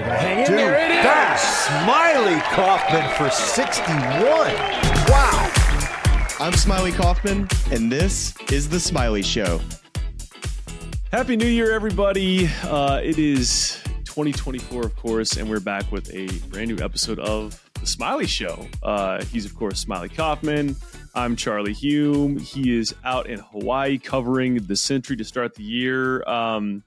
are going to hang in Dude, there. It is. that's Smylie Kaufman for 61. Wow. I'm Smylie Kaufman, and this is The Smylie Show. Happy New Year, everybody. Uh, it is 2024, of course, and we're back with a brand new episode of The Smylie Show. Uh, he's, of course, Smylie Kaufman. I'm Charlie Hulme. He is out in Hawaii covering the Sentry to start the year. Um,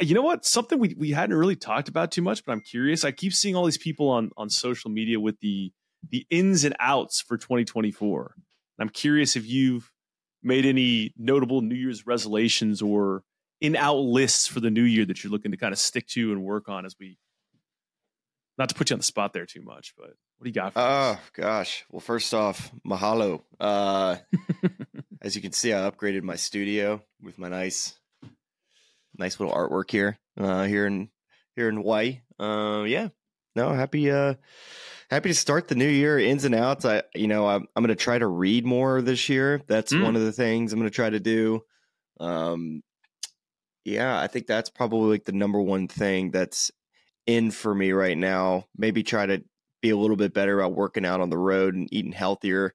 you know what? Something we, we hadn't really talked about too much, but I'm curious. I keep seeing all these people on, on social media with the the ins and outs for 2024. I'm curious if you've made any notable New Year's resolutions or in out lists for the new year that you're looking to kind of stick to and work on as we not to put you on the spot there too much, but what do you got for us? Oh gosh. Well, first off, mahalo. Uh, as you can see, I upgraded my studio with my nice, nice little artwork here. Uh, here in here in Hawaii. Uh, yeah. No, happy. Uh, happy to start the new year. Ins and outs. I, you know, I'm I'm going to try to read more this year. That's Mm. one of the things I'm going to try to do. Um, yeah, I think that's probably like the number one thing that's in for me right now. Maybe try to be a little bit better about working out on the road and eating healthier.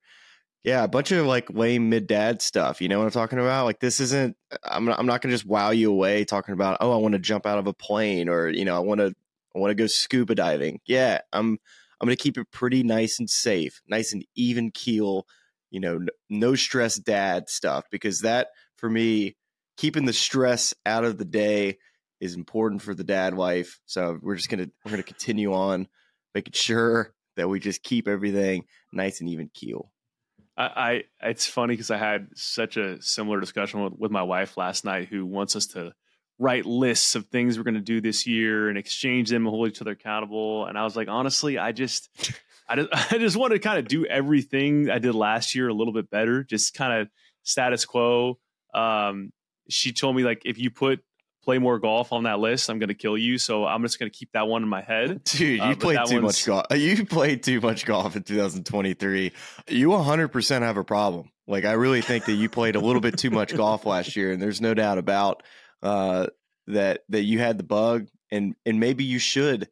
Yeah, a bunch of like lame mid dad stuff. You know what I'm talking about? Like this isn't. I'm not. I'm not gonna just wow you away talking about. Oh, I want to jump out of a plane, or you know, I want to. I want to go scuba diving. Yeah, I'm. I'm gonna keep it pretty nice and safe, nice and even keel. You know, n- no stress dad stuff because that for me, keeping the stress out of the day is important for the dad wife. So we're just gonna we're gonna continue on making sure that we just keep everything nice and even keel. I, I it's funny because I had such a similar discussion with, with my wife last night, who wants us to write lists of things we're going to do this year and exchange them and hold each other accountable. And I was like, honestly, I just, I just, I just want to kind of do everything I did last year a little bit better, just kind of status quo. Um, she told me like, if you put play more golf on that list, I'm going to kill you. So I'm just going to keep that one in my head. Dude, you Uh, played too one's- much golf. You played too much golf in 2023. You 100% have a problem. Like I really think that you played a little bit too much golf last year, and there's no doubt about uh, that that you had the bug, and and maybe you should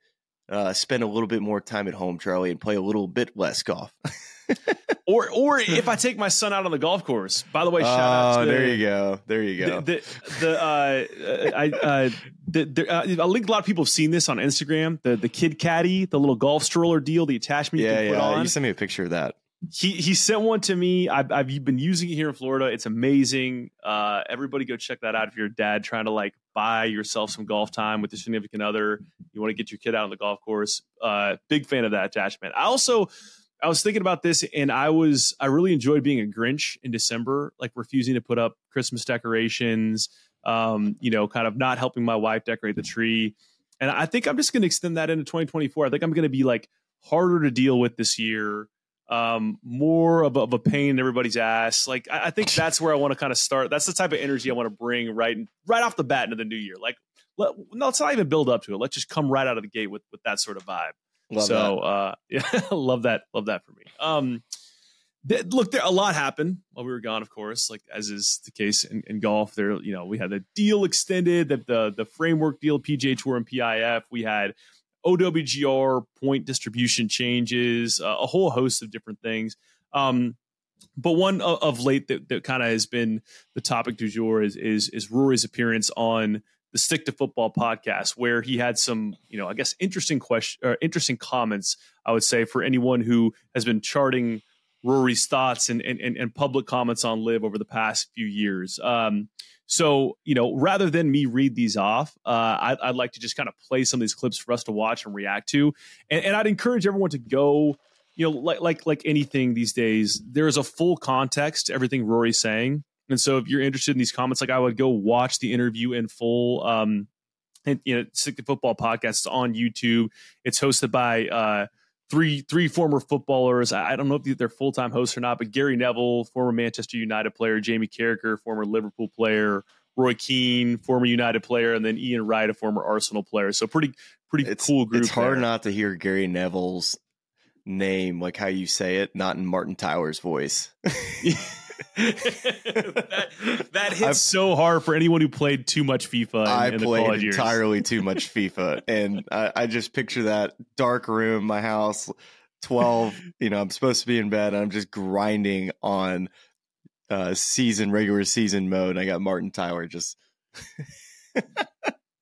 uh, spend a little bit more time at home, Charlie, and play a little bit less golf. Or, or if I take my son out on the golf course, by the way, shout out Oh, to there you go, there you go. The, the, the uh, I uh, the, the, uh, I think a lot of people have seen this on Instagram. The the kid caddy, the little golf stroller deal, the attachment you yeah, put yeah. on. You sent me a picture of that. He he sent one to me. I've, I've been using it here in Florida. It's amazing. Uh, everybody go check that out. If you're a dad trying to like buy yourself some golf time with your significant other, you want to get your kid out on the golf course. Uh, big fan of that attachment. I also I was thinking about this, and I was I really enjoyed being a Grinch in December, like refusing to put up Christmas decorations. Um, you know, kind of not helping my wife decorate the tree. And I think I'm just going to extend that into 2024. I think I'm going to be like harder to deal with this year um, more of a, of a pain in everybody's ass. Like I, I think that's where I want to kind of start. That's the type of energy I want to bring right right off the bat into the new year. Like let, no, let's not even build up to it. Let's just come right out of the gate with with that sort of vibe. Love so uh, yeah, love that. Love that for me. Um, th- look, there a lot happened while we were gone, of course, like as is the case in, in golf. There, you know, we had the deal extended, the the, the framework deal, PGA Tour and PIF. We had OWGR point distribution changes, uh, a whole host of different things. Um, but one of, of late that, that kind of has been the topic du jour is, is is Rory's appearance on the Stick to Football podcast, where he had some, you know, I guess interesting question or interesting comments. I would say for anyone who has been charting Rory's thoughts and and, and, public comments on LIV over the past few years. Um, so, you know, rather than me read these off, uh, I'd, I'd like to just kind of play some of these clips for us to watch and react to. And, and I'd encourage everyone to go, you know, like like like anything these days, there is a full context to everything Rory's saying. And so, if you're interested in these comments, like I would go watch the interview in full. Um, and you know, Stick to Football podcast is on YouTube. It's hosted by uh, three three former footballers. I, I don't know if they're full time hosts or not, but Gary Neville, former Manchester United player, Jamie Carragher, former Liverpool player, Roy Keane, former United player, and then Ian Wright, a former Arsenal player. So pretty pretty It's cool group. It's hard there. not to hear Gary Neville's name, like how you say it, not in Martin Tyler's voice. that, that hits I've, so hard for anyone who played too much FIFA. In, I in played entirely too much FIFA, and I, I, just picture that dark room, my house, twelve. You know, I'm supposed to be in bed, and I'm just grinding on uh, season regular season mode. I got Martin Tyler just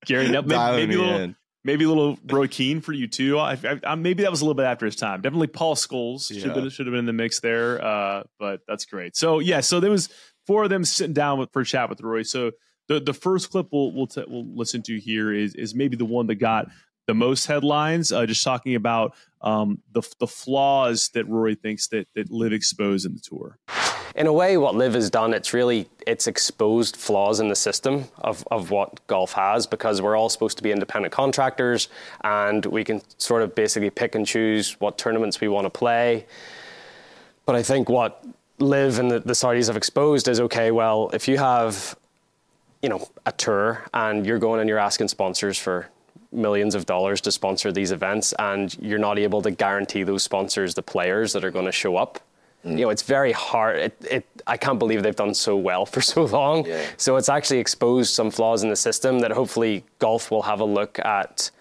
Gary, maybe, maybe a little, in. Maybe a little Roy Keane for you too. I, I, I, maybe that was a little bit after his time. Definitely Paul Scholes yeah. should have been should have been in the mix there. Uh, but that's great. So yeah, so there was four of them sitting down with, for a chat with Roy. So the the first clip we'll we'll, t- we'll listen to here is is maybe the one that got the most headlines. Uh, just talking about um, the the flaws that Rory thinks that that LIV exposed in the tour in a way, what LIV has done, it's really it's exposed flaws in the system of, of what golf has because we're all supposed to be independent contractors and we can sort of basically pick and choose what tournaments we want to play. But I think what LIV and the, the Saudis have exposed is okay, well, if you have you know a tour and you're going and you're asking sponsors for millions of dollars to sponsor these events and you're not able to guarantee those sponsors the players that are going to show up Mm. You know, it's very hard. It, it, I can't believe they've done so well for so long. Yeah. So it's actually exposed some flaws in the system that hopefully golf will have a look at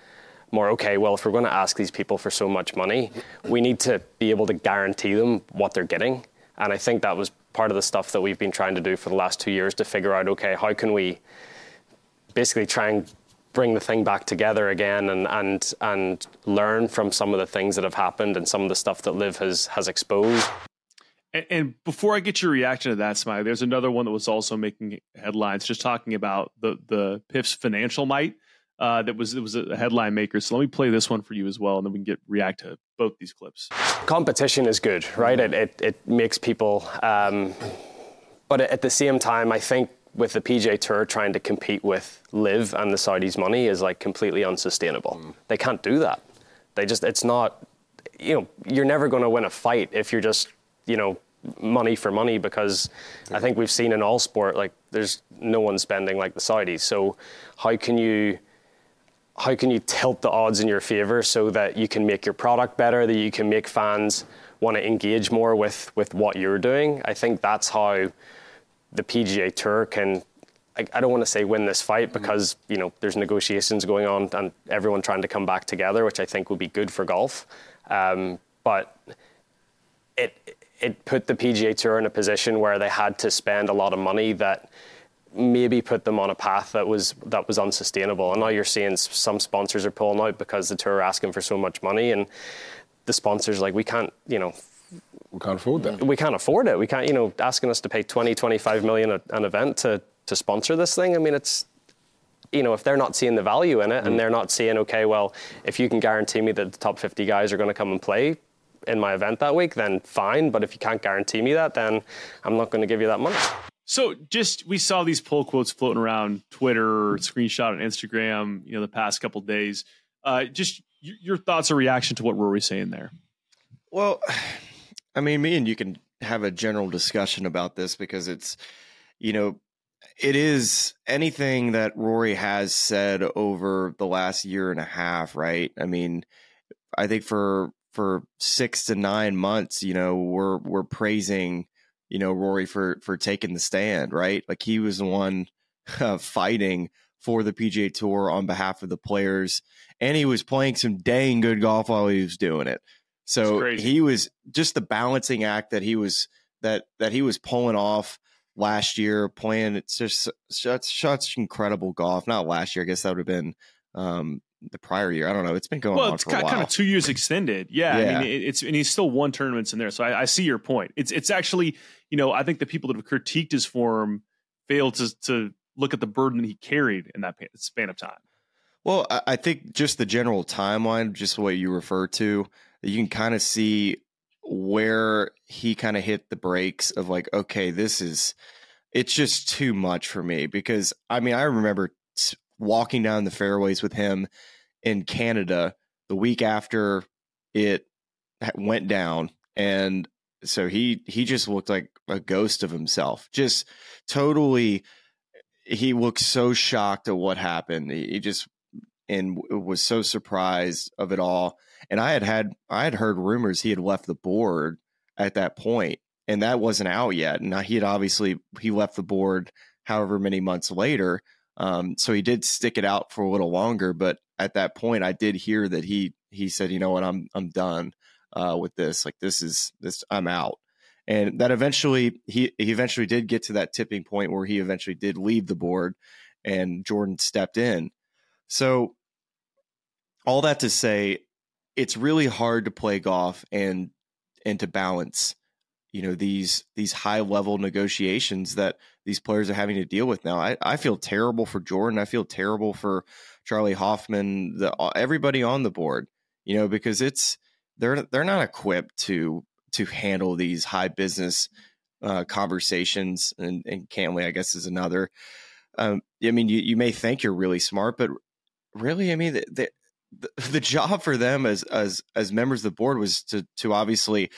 more. Okay, well, if we're going to ask these people for so much money, we need to be able to guarantee them what they're getting. And I think that was part of the stuff that we've been trying to do for the last two years to figure out. Okay, how can we basically try and bring the thing back together again and and and learn from some of the things that have happened and some of the stuff that LIV has has exposed. And, and, before I get your reaction to that, Smylie, there's another one that was also making headlines, just talking about the the PIF's financial might. Uh, that was it was a headline maker. So let me play this one for you as well, and then we can get react to both these clips. Competition is good, right? It it, it makes people, um, but at the same time, I think with the PGA Tour trying to compete with LIV and the Saudis' money is like completely unsustainable. Mm. They can't do that. They just it's not. You know, you're never going to win a fight if you're just you know, money for money because I think we've seen in all sport like there's no one spending like the Saudis. So how can you how can you tilt the odds in your favor so that you can make your product better, that you can make fans want to engage more with with what you're doing? I think that's how the PGA Tour can. I, I don't want to say win this fight mm-hmm. because you know there's negotiations going on and everyone trying to come back together, which I think would be good for golf. Um, but it it put the PGA Tour in a position where they had to spend a lot of money that maybe put them on a path that was that was unsustainable. And now you're seeing some sponsors are pulling out because the tour are asking for so much money, and the sponsors like we can't, you know. We can't afford that. We can't afford it. We can't, you know, asking us to pay 20, 25 million a, an event to to sponsor this thing. I mean, it's you know, if they're not seeing the value in it mm. and they're not seeing, okay, well, if you can guarantee me that the top 50 guys are going to come and play, in my event that week, then fine. But if you can't guarantee me that, then I'm not going to give you that money. So just we saw these poll quotes floating around Twitter, screenshot on Instagram, you know, the past couple days. Uh, just your thoughts or reaction to what Rory's saying there. Well, I mean, me and you can have a general discussion about this because it's, you know, it is anything that Rory has said over the last year and a half, right? I mean, I think for for six to nine months, you know, we're we're praising, you know, Rory for for taking the stand, right? Like he was the one uh, fighting for the PGA Tour on behalf of the players, and he was playing some dang good golf while he was doing it. So he was just the balancing act that he was that that he was pulling off last year, playing it's just such such incredible golf. Not last year, I guess that would have been um, the prior year. I don't know. It's been going well, on it's for kind, a while. kind of two years extended. Yeah, yeah. I mean, it's and he's still won tournaments in there. So I, I, see your point. It's it's actually you know I think the people that have critiqued his form failed to to look at the burden that he carried in that span of time. Well, I, I think just the general timeline, just what you refer to, you can kind of see where he kind of hit the brakes of like, okay, this is it's just too much for me. Because I mean I remember walking down the fairways with him in Canada the week after it went down and so he he just looked like a ghost of himself. Just totally he looked so shocked at what happened. He just and was so surprised of it all and i had had i had heard rumors he had left the board at that point and that wasn't out yet. And he had obviously he left the board however many months later, um, so he did stick it out for a little longer. But at that point, I did hear that he he said, you know what, I'm I'm done uh, with this. Like this is this I'm out. And that eventually he he eventually did get to that tipping point where he eventually did leave the board, and Jordan stepped in. So all that to say, it's really hard to play golf and and to balance you know these these high level negotiations that these players are having to deal with now. I, I feel terrible for Jordan. I feel terrible for Charley Hoffman, the everybody on the board, you know, because it's they're they're not equipped to to handle these high business uh, conversations. And, and Cantlay, I guess, is another. Um, I mean, you, you may think you're really smart, but really, I mean, the the job for them as as as members of the board was to to obviously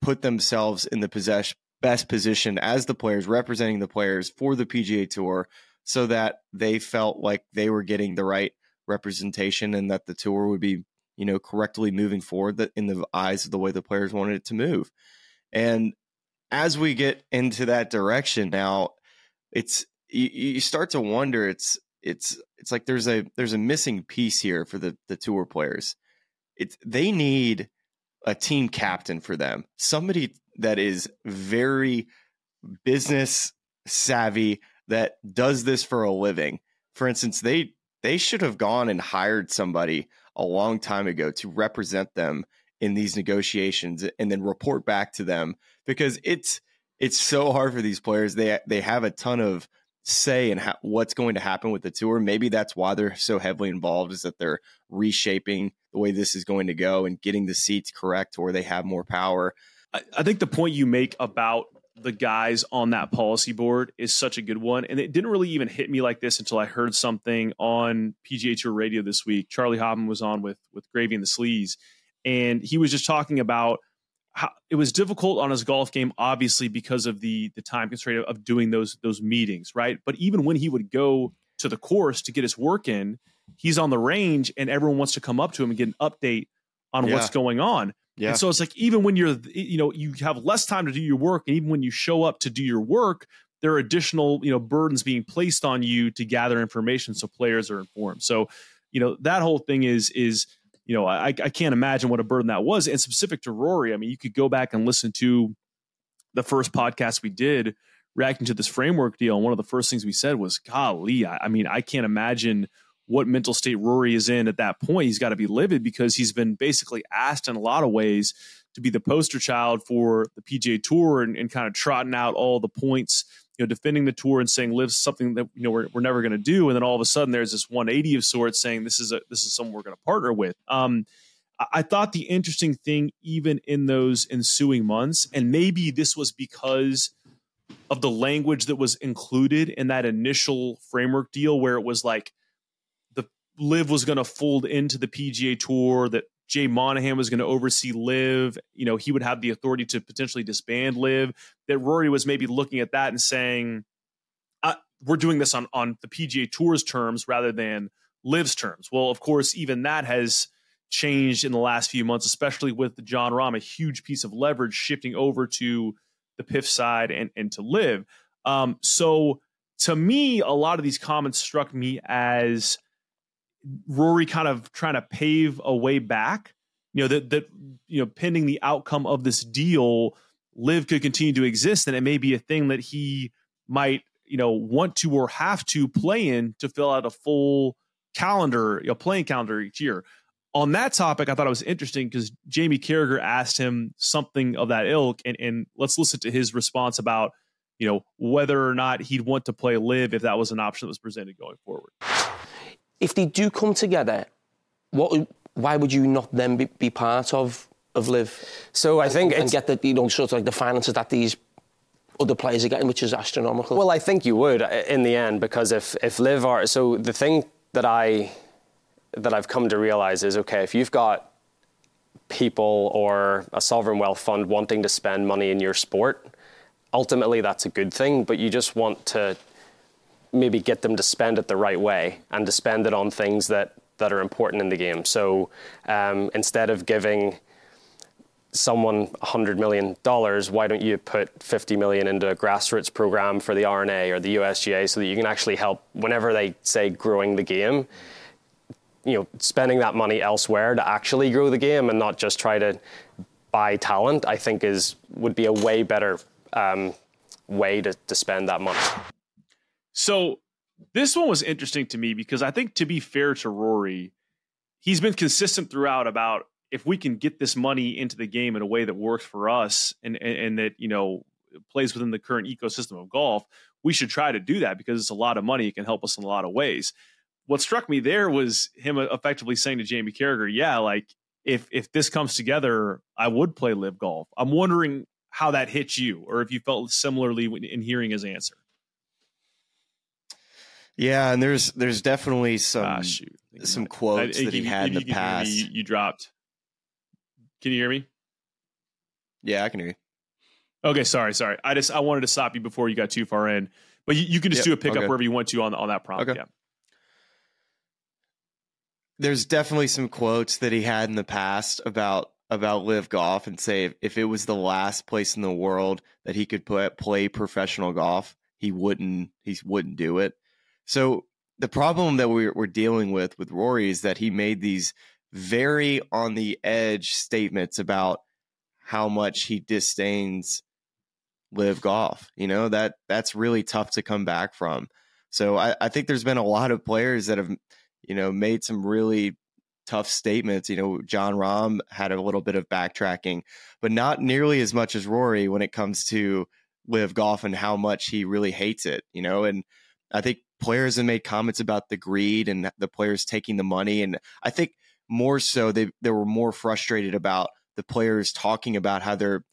put themselves in the possess- best position as the players representing the players for the PGA Tour so that they felt like they were getting the right representation and that the tour would be you know correctly moving forward that in the eyes of the way the players wanted it to move. And as we get into that direction now it's you, you start to wonder it's it's it's like there's a there's a missing piece here for the the tour players it's they need a team captain for them, somebody that is very business savvy that does this for a living. For instance, they they should have gone and hired somebody a long time ago to represent them in these negotiations and then report back to them because it's it's so hard for these players. They they have a ton of say in ha- what's going to happen with the tour. Maybe that's why they're so heavily involved is that they're reshaping the way this is going to go and getting the seats correct where they have more power. I, I think the point you make about the guys on that policy board is such a good one. And it didn't really even hit me like this until I heard something on PGA Tour radio this week. Charley Hoffman was on with with Gravy and the Sleaze, and he was just talking about – how, it was difficult on his golf game, obviously because of the the time constraint of doing those those meetings, right? But even when he would go to the course to get his work in, he's on the range, and everyone wants to come up to him and get an update on yeah. what's going on. Yeah. And so it's like even when you're, you know, you have less time to do your work, and even when you show up to do your work, there are additional, you know, burdens being placed on you to gather information so players are informed. So, you know, that whole thing is is you know, I, I can't imagine what a burden that was. And specific to Rory, I mean, you could go back and listen to the first podcast we did reacting to this framework deal. And one of the first things we said was, golly, I, I mean, I can't imagine what mental state Rory is in at that point. He's got to be livid because he's been basically asked in a lot of ways to be the poster child for the PGA Tour and, and kind of trotting out all the points you know, defending the tour and saying LIV's something that you know we're, we're never going to do, and then all of a sudden there's this 180 of sorts saying this is a this is someone we're going to partner with. Um, I thought the interesting thing, even in those ensuing months, and maybe this was because of the language that was included in that initial framework deal, where it was like the LIV was going to fold into the PGA Tour, that Jay Monahan was going to oversee LIV. You know, he would have the authority to potentially disband LIV. That Rory was maybe looking at that and saying, uh, "We're doing this on on the PGA Tour's terms rather than LIV's terms." Well, of course, even that has changed in the last few months, especially with Jon Rahm, a huge piece of leverage shifting over to the PIF side and and to LIV. Um, so to me, a lot of these comments struck me as Rory kind of trying to pave a way back. You know that that you know pending the outcome of this deal, LIV could continue to exist, and it may be a thing that he might you know want to or have to play in to fill out a full calendar, a playing calendar each year. On that topic, I thought it was interesting because Jamie Carragher asked him something of that ilk, and, and let's listen to his response about you know whether or not he'd want to play LIV if that was an option that was presented going forward if they do come together, what, why would you not then be, be part of of LIV? So I think and, and get the you know sort of like the finances that these other players are getting, which is astronomical. Well, I think you would uh, in the end because if if LIV are so the thing that I that I've come to realize is okay if you've got people or a sovereign wealth fund wanting to spend money in your sport ultimately that's a good thing but you just want to maybe get them to spend it the right way and to spend it on things that, that are important in the game. So um, instead of giving someone $100 million, why don't you put 50 million into a grassroots program for the R&A or the USGA so that you can actually help whenever they say growing the game, you know, spending that money elsewhere to actually grow the game and not just try to buy talent, I think is would be a way better um, way to, to spend that money. So this one was interesting to me because I think to be fair to Rory, he's been consistent throughout about if we can get this money into the game in a way that works for us and, and, and that you know plays within the current ecosystem of golf, we should try to do that because it's a lot of money. It can help us in a lot of ways. What struck me there was him effectively saying to Jamie Carragher, "Yeah, like if if this comes together, I would play LIV golf." I'm wondering how that hits you, or if you felt similarly in hearing his answer. Yeah, and there's there's definitely some ah, some quotes I, that he had in the past. Me, you, you dropped. Can you hear me? Yeah, I can hear you. Okay, sorry, sorry. I just I wanted to stop you before you got too far in, but you, you can just yep, do a pickup okay. wherever you want to on on that prompt. Okay. Yeah. There's definitely some quotes that he had in the past about about LIV golf and say if, if it was the last place in the world that he could put play professional golf, he wouldn't he wouldn't do it. So the problem that we're, we're dealing with with Rory is that he made these very on the edge statements about how much he disdains LIV golf. You know, that that's really tough to come back from. So I, I think there's been a lot of players that have, you know, made some really tough statements. You know, Jon Rahm had a little bit of backtracking, but not nearly as much as Rory when it comes to LIV golf and how much he really hates it, you know, and I think players have made comments about the greed and the players taking the money. And I think more so they they were more frustrated about the players talking about how they're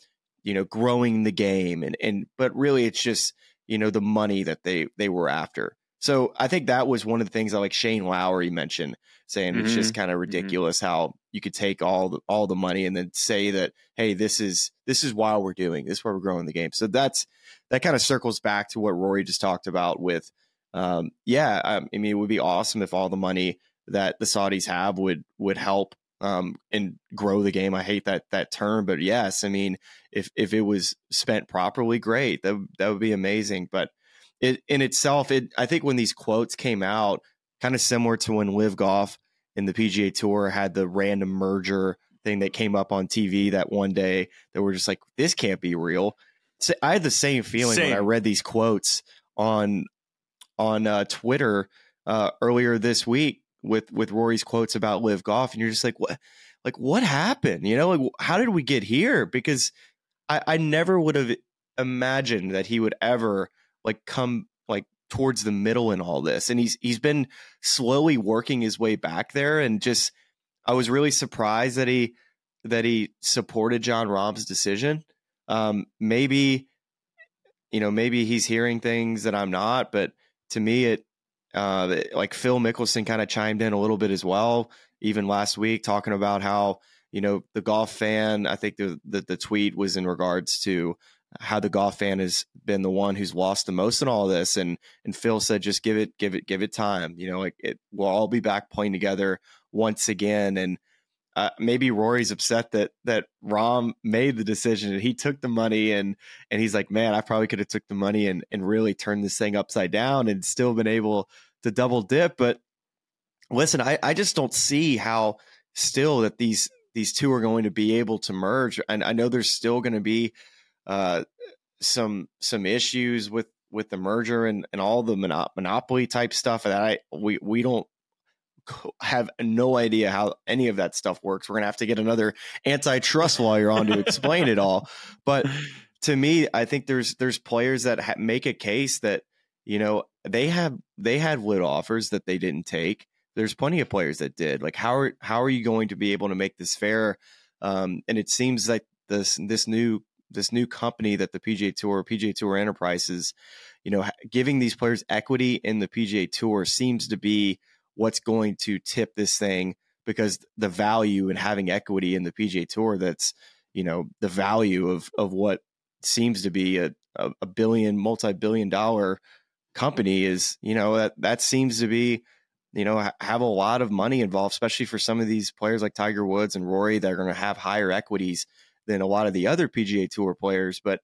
you know growing the game and and but really it's just you know the money that they they were after so i think that was one of the things that like shane lowry mentioned saying mm-hmm. it's just mm-hmm. kind of mm-hmm. ridiculous mm-hmm. how you could take all the all the money and then say that hey this is this is why we're doing this is why we're growing the game so that's that kind of circles back to what rory just talked about with um yeah I, I mean it would be awesome if all the money that the Saudis have would would help um, and grow the game. I hate that that term, but yes, I mean if if it was spent properly, great. That that would be amazing. But it in itself, it I think when these quotes came out, kind of similar to when LIV Golf in the PGA Tour had the random merger thing that came up on TV that one day that were just like, this can't be real. So I had the same feeling same. when I read these quotes on on uh, Twitter uh, earlier this week with with Rory's quotes about LIV golf, and you're just like, what? Like, what happened? You know, like, how did we get here? Because I, I never would have imagined that he would ever like come like towards the middle in all this, and he's he's been slowly working his way back there, and just I was really surprised that he that he supported Jon Rahm's decision. Um, maybe you know, maybe he's hearing things that I'm not, but to me, it uh, like Phil Mickelson kind of chimed in a little bit as well, even last week, talking about how you know the golf fan. I think the the, the tweet was in regards to how the golf fan has been the one who's lost the most in all this, and and Phil said just give it, give it, give it time. You know, it, it we'll all be back playing together once again, and. Uh, maybe Rory's upset that that Rahm made the decision and he took the money and and he's like, man, I probably could have took the money and and really turned this thing upside down and still been able to double dip. But listen, I I just don't see how still that these these two are going to be able to merge. And I know there's still going to be uh, some some issues with with the merger and, and all the monopoly type stuff that I we we don't have no idea how any of that stuff works. We're gonna have to get another antitrust lawyer on to explain it all. But to me, I think there's there's players that ha- make a case that you know they have they had wood offers that they didn't take. There's plenty of players that did. Like how are how are you going to be able to make this fair? Um, and it seems like this this new this new company that the PGA Tour PGA Tour Enterprises, you know, giving these players equity in the PGA Tour seems to be what's going to tip this thing because the value in having equity in the PGA Tour that's you know the value of of what seems to be a a, billion multi billion dollar company is you know that that seems to be you know have a lot of money involved especially for some of these players like Tiger Woods and Rory that are going to have higher equities than a lot of the other PGA Tour players. But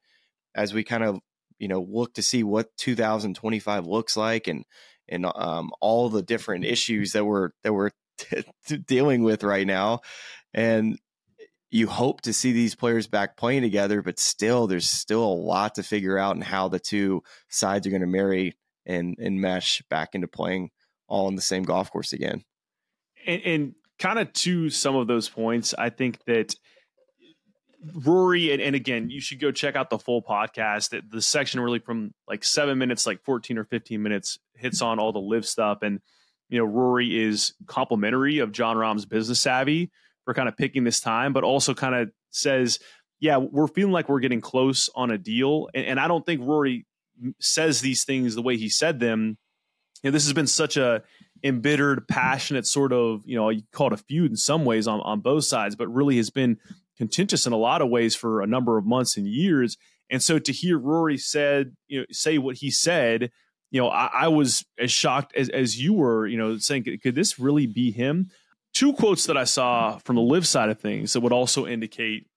as we kind of you know look to see what 2025 looks like and and um, all the different issues that we're that we're t- dealing with right now, and you hope to see these players back playing together, but still, there's still a lot to figure out and how the two sides are going to marry and and mesh back into playing all on the same golf course again. And, and kind of to some of those points, I think that Rory, and, and, again, you should go check out the full podcast. The, the section really from like seven minutes, like 14 or 15 minutes, hits on all the LIV stuff. And, you know, Rory is complimentary of Jon Rahm's business savvy for kind of picking this time, but also kind of says, yeah, we're feeling like we're getting close on a deal. And, and I don't think Rory says these things the way he said them. You know, this has been such a embittered, passionate sort of, you know, you call it a feud in some ways on, on both sides, but really has been contentious in a lot of ways for a number of months and years. And so to hear Rory said, you know, say what he said, you know, I, I was as shocked as, as you were, you know, saying, could this really be him? Two quotes that I saw from the LIV side of things that would also indicate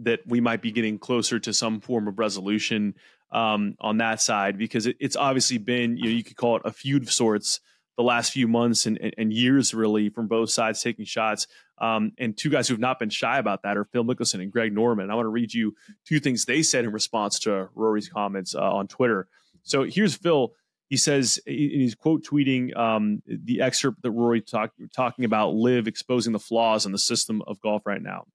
that we might be getting closer to some form of resolution um, on that side because it, it's obviously been, you know, you could call it a feud of sorts the last few months and, and, and years really from both sides taking shots. Um, and two guys who have not been shy about that are Phil Mickelson and Greg Norman. I want to read you two things they said in response to Rory's comments uh, on Twitter. So here's Phil. He says, he's quote tweeting um, the excerpt that Rory talk, talking about LIV exposing the flaws in the system of golf right now.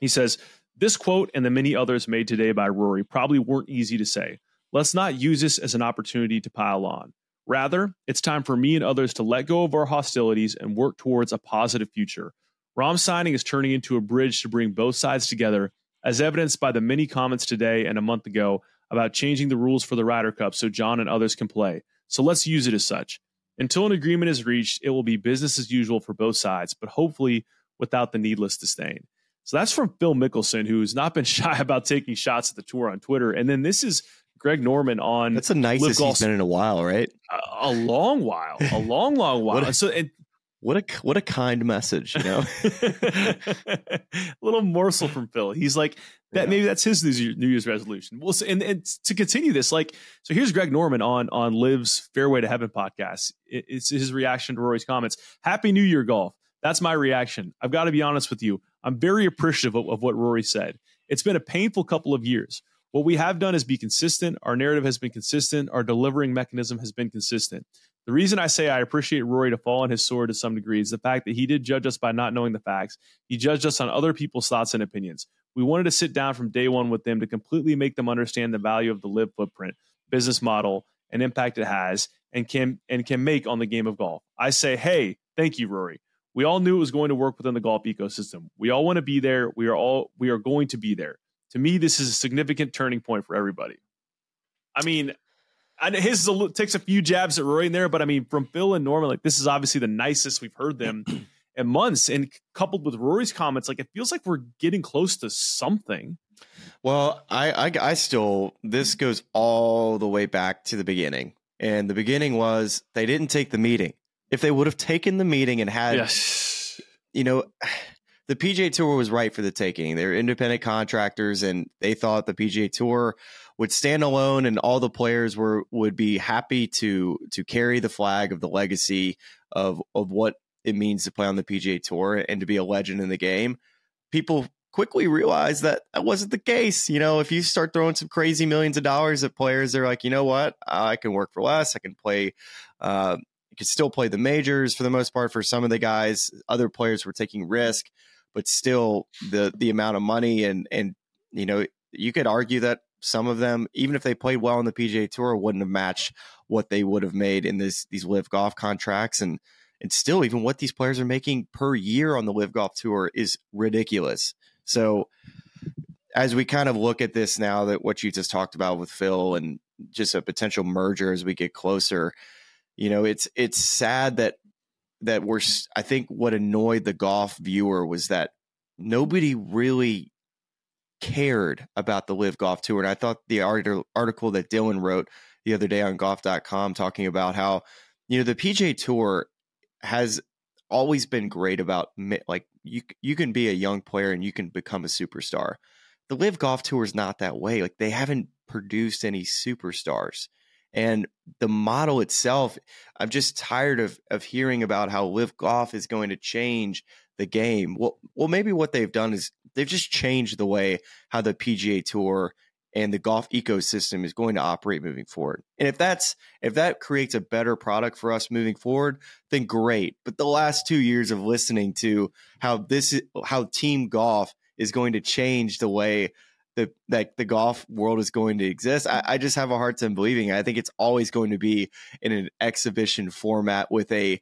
He says, This quote and the many others made today by Rory probably weren't easy to say. Let's not use this as an opportunity to pile on. Rather, it's time for me and others to let go of our hostilities and work towards a positive future. Rahm signing is turning into a bridge to bring both sides together, as evidenced by the many comments today and a month ago about changing the rules for the Ryder Cup so Jon and others can play. So let's use it as such. Until an agreement is reached, it will be business as usual for both sides, but hopefully without the needless disdain. So that's from Phil Mickelson, who's not been shy about taking shots at the tour on Twitter. And then this is Greg Norman on. That's the nicest he's been in a while, right? A, a long while, a long, long while. a, so, and, what a what a kind message, you know. a little morsel from Phil. He's like that. Yeah. Maybe that's his New Year's resolution. Well, and, and to continue this, like, so here's Greg Norman on on LIV's Fairway to Heaven podcast. It, it's his reaction to Rory's comments. Happy New Year, golf. That's my reaction. I've got to be honest with you. I'm very appreciative of, of what Rory said. It's been a painful couple of years. What we have done is be consistent. Our narrative has been consistent. Our delivering mechanism has been consistent. The reason I say I appreciate Rory to fall on his sword to some degree is the fact that he did judge us by not knowing the facts. He judged us on other people's thoughts and opinions. We wanted to sit down from day one with them to completely make them understand the value of the LIV footprint, business model, and impact it has and can and can make on the game of golf. I say, hey, thank you, Rory. We all knew it was going to work within the golf ecosystem. We all want to be there. We are all we are going to be there to me, this is a significant turning point for everybody. I mean, and his a, takes a few jabs at Roy in there, but I mean, from Phil and Norman, like this is obviously the nicest we've heard them in months. And coupled with Rory's comments, like it feels like we're getting close to something. Well, I, I, I still this goes all the way back to the beginning, and the beginning was they didn't take the meeting. If they would have taken the meeting and had, yes. you know, the PGA Tour was right for the taking. They're independent contractors, and they thought the PGA Tour would stand alone, and all the players were would be happy to to carry the flag of the legacy of of what it means to play on the PGA Tour and to be a legend in the game. People quickly realized that that wasn't the case. You know, if you start throwing some crazy millions of dollars at players, they're like, you know what, I can work for less. I can play. Uh, you can still play the majors for the most part for some of the guys. Other players were taking risk but still the the amount of money and and you know you could argue that some of them even if they played well on the PGA Tour wouldn't have matched what they would have made in this these LIV golf contracts and and still even what these players are making per year on the LIV golf tour is ridiculous. So as we kind of look at this now that what you just talked about with Phil and just a potential merger as we get closer, you know, it's it's sad that that were I think what annoyed the golf viewer was that nobody really cared about the LIV golf tour and I thought the article that Dylan wrote the other day on golf.com talking about how you know the PGA tour has always been great about like you you can be a young player and you can become a superstar. The LIV Golf Tour is not that way. Like they haven't produced any superstars. And the model itself, I'm just tired of of hearing about how LIV Golf is going to change the game. Well, well, maybe what they've done is they've just changed the way how the PGA Tour and the golf ecosystem is going to operate moving forward. And if that's if that creates a better product for us moving forward, then great. But the last 2 years of listening to how this how team golf is going to change the way the that the golf world is going to exist. I, I just have a hard time believing. I think it's always going to be in an exhibition format with a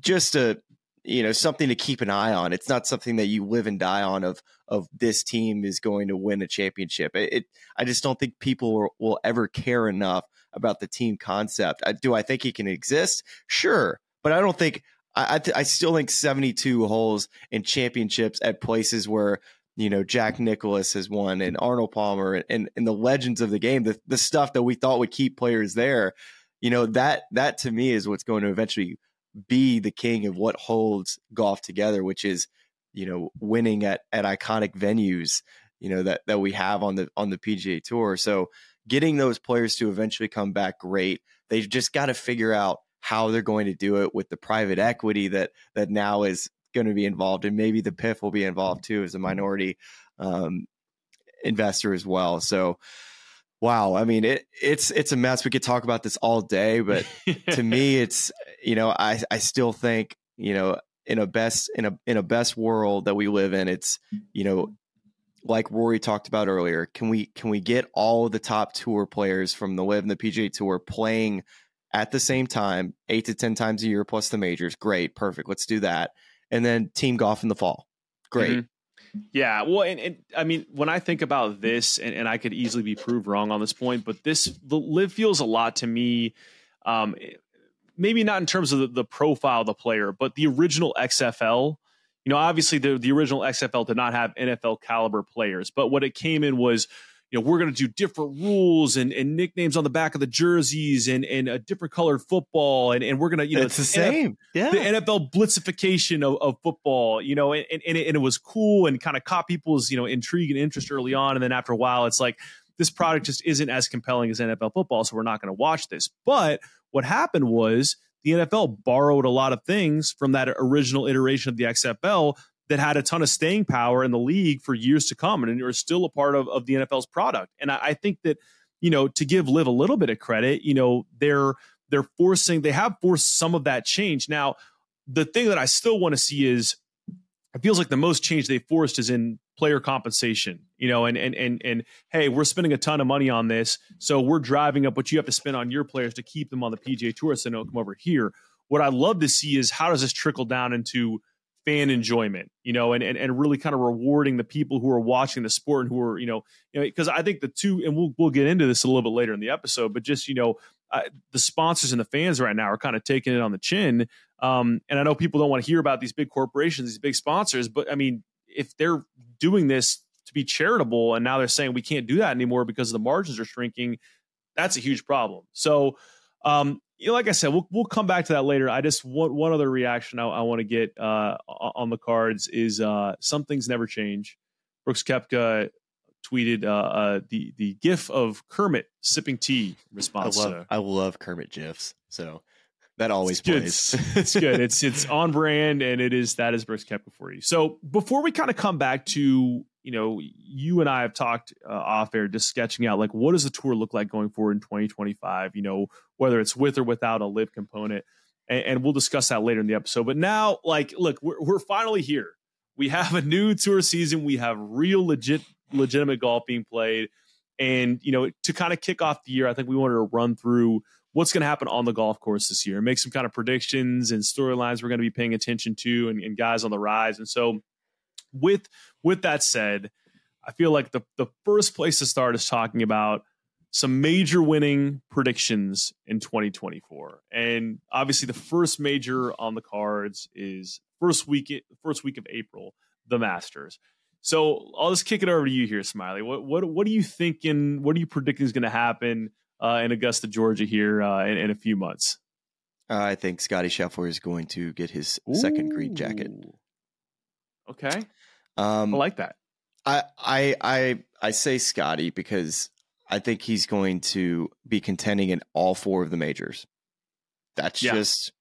just a you know something to keep an eye on. It's not something that you live and die on. Of of this team is going to win a championship. It, it I just don't think people will, will, ever care enough about the team concept. I, do I think it can exist? Sure, but I don't think. I I, I still think seventy two holes in championships at places where you know Jack Nicklaus has won and Arnold Palmer and, and, and the legends of the game, the the stuff that we thought would keep players there. You know that that to me is what's going to eventually be the king of what holds golf together, which is you know winning at at iconic venues. You know that that we have on the on the PGA Tour. So getting those players to eventually come back, great. They've just got to figure out how they're going to do it with the private equity that that now is going to be involved, and maybe the PIF will be involved too as a minority um, investor as well. So wow i mean it, it's it's a mess. We could talk about this all day but to me it's you know i i still think you know in a best in a in a best world that we live in it's you know like rory talked about earlier can we can we get all the top tour players from the LIV and the pga tour playing at the same time eight to ten times a year plus the majors? Great perfect let's do that and then team golf in the fall great mm-hmm. Yeah, well, and, and, I mean, when I think about this, and, and, I could easily be proved wrong on this point, but this the LIV feels a lot to me. Um, maybe not in terms of the, the, profile of the player, but the original XFL. You know, obviously the the original XFL did not have NFL caliber players, but what it came in was you know, we're going to do different rules and, and nicknames on the back of the jerseys and, and a different colored football. And, and we're going to, you know, it's the same. yeah. The NFL blitzification of, of football, you know, and, and, it, and it was cool and kind of caught people's, you know, intrigue and interest early on. And then after a while, it's like, this product just isn't as compelling as NFL football. So we're not going to watch this. But what happened was the NFL borrowed a lot of things from that original iteration of the XFL that had a ton of staying power in the league for years to come and are still a part of, of the NFL's product. And I, I think that, you know, to give LIV a little bit of credit, you know, they're they're forcing they have forced some of that change. Now, the thing that I still want to see is it feels like the most change they forced is in player compensation, you know, and and and and hey, we're spending a ton of money on this, so we're driving up what you have to spend on your players to keep them on the PGA Tour, so they don't come over here. What I'd love to see is how does this trickle down into fan enjoyment, you know, and, and, and really kind of rewarding the people who are watching the sport and who are, you know, because you know, I think the two, and we'll, we'll get into this a little bit later in the episode, but just, you know, the sponsors and the fans right now are kind of taking it on the chin. Um, and I know people don't want to hear about these big corporations, these big sponsors, but I mean, if they're doing this to be charitable and now they're saying we can't do that anymore because the margins are shrinking, that's a huge problem. So, um, you know, like I said, we'll we'll come back to that later. I just want one other reaction I, I want to get uh, on the cards is uh, some things never change. Brooks Koepka tweeted uh, uh, the the GIF of Kermit sipping tea. response. I love to, I love Kermit gifs. So that always it's plays. Good. it's good. It's it's on brand, and it is that is Brooks Koepka for you. So before we kind of come back to you know, you and I have talked uh, off air, just sketching out like what does the tour look like going forward in 2025. You know, whether it's with or without a LIV component, and, and we'll discuss that later in the episode. But now, like, look, we're we're finally here. We have a new tour season. We have real legit legitimate golf being played, and you know, to kind of kick off the year, I think we wanted to run through what's going to happen on the golf course this year, make some kind of predictions and storylines we're going to be paying attention to, and, and guys on the rise, and so with with that said, I feel like the the first place to start is talking about some major winning predictions in 2024. And obviously the first major on the cards is first week first week of April, the Masters. So I'll just kick it over to you here, Smiley. What what what are you thinking? What are you predicting is going to happen uh, in Augusta, Georgia here uh, in, in a few months? Uh, I think Scotty Scheffler is going to get his second green jacket. Okay, Um, I like that. I I I I say Scotty because I think he's going to be contending in all four of the majors. That's Yeah. just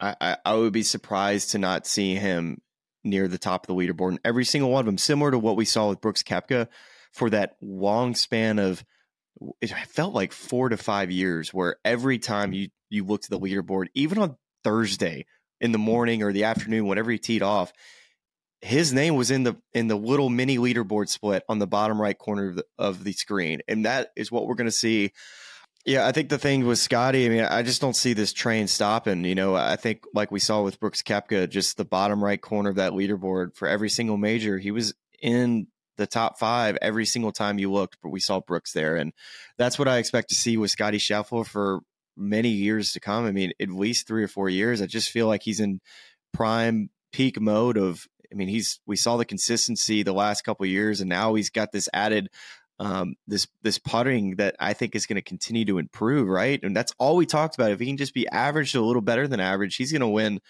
I, I I would be surprised to not see him near the top of the leaderboard in every single one of them, similar to what we saw with Brooks Koepka for that long span of it felt like four to five years where every time you you looked at the leaderboard, even on Thursday in the morning or the afternoon, whenever he teed off, his name was in the in the little mini leaderboard split on the bottom right corner of the, of the screen, and that is what we're going to see. Yeah, I think the thing with Scottie, I mean, I just don't see this train stopping. You know, I think like we saw with Brooks Koepka, just the bottom right corner of that leaderboard for every single major, he was in the top five every single time you looked, but we saw Brooks there, and that's what I expect to see with Scottie Scheffler for many years to come. I mean, at least three or four years. I just feel like he's in prime peak mode of I mean, he's we saw the consistency the last couple of years, and now he's got this added um, this this putting that I think is going to continue to improve, right? And that's all we talked about. If he can just be average to a little better than average, he's going to win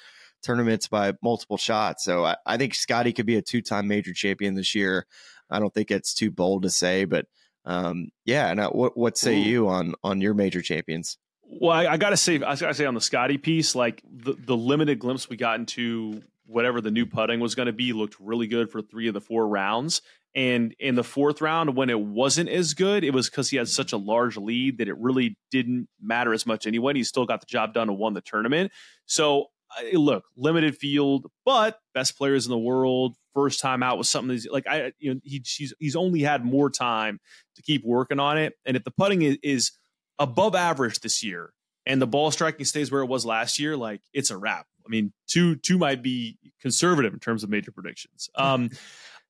tournaments by multiple shots. So I, I think Scottie could be a two time major champion this year. I don't think it's too bold to say, but um, yeah. Now, what what say Ooh. you on on your major champions? Well, I, I gotta say, I gotta say on the Scottie piece, like the, the limited glimpse we got into whatever the new putting was going to be looked really good for three of the four rounds. And in the fourth round, when it wasn't as good, it was because he had such a large lead that it really didn't matter as much anyway. He still got the job done and won the tournament. So, look, limited field, but best players in the world, first time out was something that's like I, you know, he, he's he's only had more time to keep working on it. And if the putting is, is above average this year and the ball striking stays where it was last year, like it's a wrap. I mean, two two might be conservative in terms of major predictions. Um,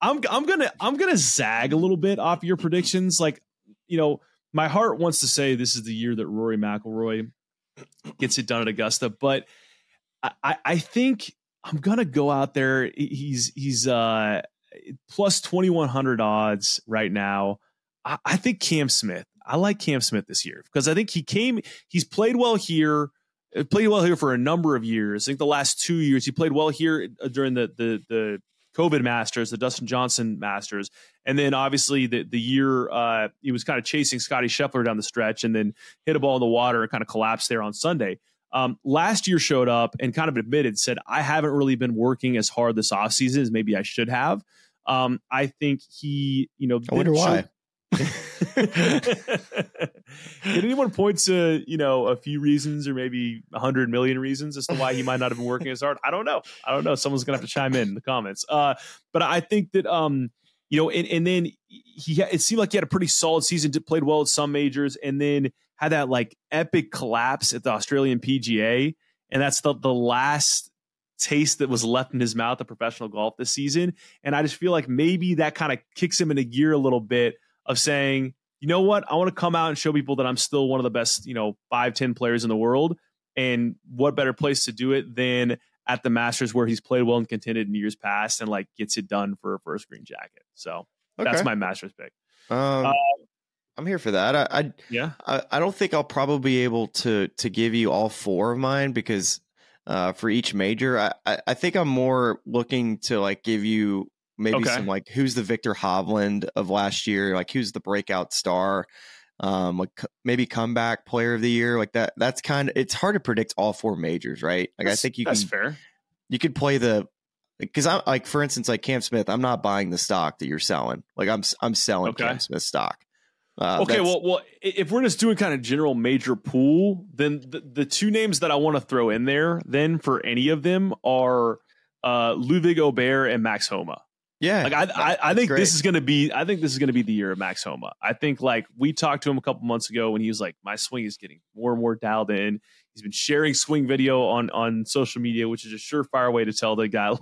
I'm I'm gonna I'm gonna zag a little bit off your predictions. Like, you know, my heart wants to say this is the year that Rory McIlroy gets it done at Augusta, but I, I, I think I'm gonna go out there. He's he's uh plus twenty one hundred odds right now. I, I think Cam Smith. I like Cam Smith this year because I think he came. He's played well here. uh, Played well here for a number of years. I think the last two years he played well here uh, during the the the COVID Masters, the Dustin Johnson Masters, and then obviously the the year uh, he was kind of chasing Scottie Scheffler down the stretch, and then hit a ball in the water and kind of collapsed there on Sunday. Um, last year showed up and kind of admitted, said, I haven't really been working as hard this offseason as maybe I should have. Um, I think he, you know, I wonder show- why. Can anyone point to you know a few reasons or maybe a hundred million reasons as to why he might not have been working as hard? I don't know. I don't know. Someone's gonna have to chime in in the comments. Uh, but I think that um, you know, and, and then he it seemed like he had a pretty solid season. Played well at some majors, and then had that like epic collapse at the Australian PGA, and that's the the last taste that was left in his mouth of professional golf this season. And I just feel like maybe that kind of kicks him into gear a little bit of saying, you know what, I want to come out and show people that I'm still one of the best, you know, five, 10 players in the world. And what better place to do it than at the Masters where he's played well and contended in years past and like gets it done for a first green jacket. So that's my Masters pick. Um, Uh, I'm here for that. I, I Yeah. I, I don't think I'll probably be able to to give you all four of mine because uh, for each major, I, I, I think I'm more looking to like give you maybe Okay. some like who's the Viktor Hovland of last year, like who's the breakout star, um, like maybe comeback player of the year, like that. That's kind of it's hard to predict all four majors, right? Like I think you that's can fair. you could play the because I'm like for instance like Cam Smith, I'm not buying the stock that you're selling. Like I'm I'm selling Okay. Cam Smith stock. Uh, okay, well, well, if we're just doing kind of general major pool, then the, the two names that I want to throw in there, then for any of them are uh, Ludvig Åberg and Max Homa. Yeah, Like I, I, I think great. this is going to be, I think this is going to be the year of Max Homa. I think like we talked to him a couple months ago when he was like, my swing is getting more and more dialed in. He's been sharing swing video on on social media, which is a surefire way to tell the guy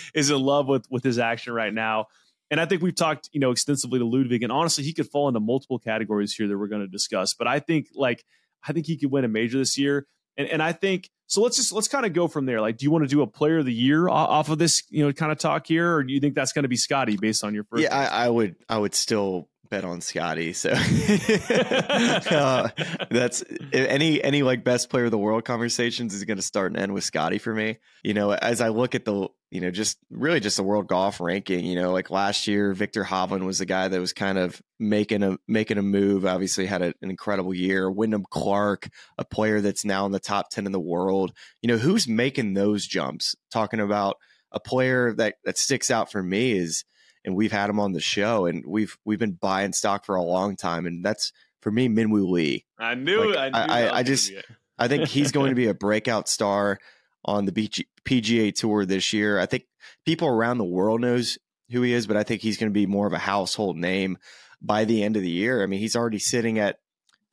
is in love with with his action right now. And I think we've talked, you know, extensively to Ludvig, and honestly, he could fall into multiple categories here that we're going to discuss. But I think, like, I think he could win a major this year, and and I think so. Let's just let's kind of go from there. Like, do you want to do a Player of the Year off of this, you know, kind of talk here, or do you think that's going to be Scottie based on your first? yeah, I, I would I would still bet on Scottie. So uh, that's any any like best player of the world conversations is going to start and end with Scottie for me. You know, as I look at the you know just really just the world golf ranking. You know, like last year, Viktor Hovland was the guy that was kind of making a making a move. Obviously, had a, an incredible year. Wyndham Clark, a player that's now in the top ten in the world. You know, who's making those jumps? Talking about a player that that sticks out for me is and we've had him on the show, and we've we've been buying stock for a long time, and that's for me Min Woo Lee. I knew. Like, I, knew I, I just I think he's going to be a breakout star on the BG, PGA Tour this year. I think people around the world knows who he is, but I think he's going to be more of a household name by the end of the year. I mean, he's already sitting at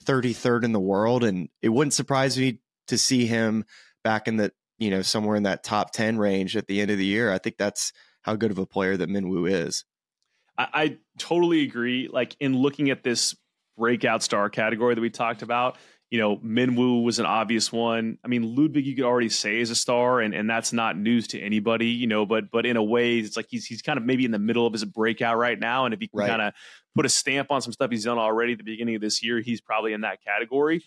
33rd in the world, and it wouldn't surprise me to see him back in the you know somewhere in that top 10 range at the end of the year. I think that's how good of a player that Min Woo is. I, I totally agree. Like in looking at this breakout star category that we talked about, you know, Minwoo was an obvious one. I mean, Ludvig, you could already say is a star, and, and that's not news to anybody, you know. But but in a way, it's like he's he's kind of maybe in the middle of his breakout right now, and if he can right. kind of put a stamp on some stuff he's done already at the beginning of this year, he's probably in that category.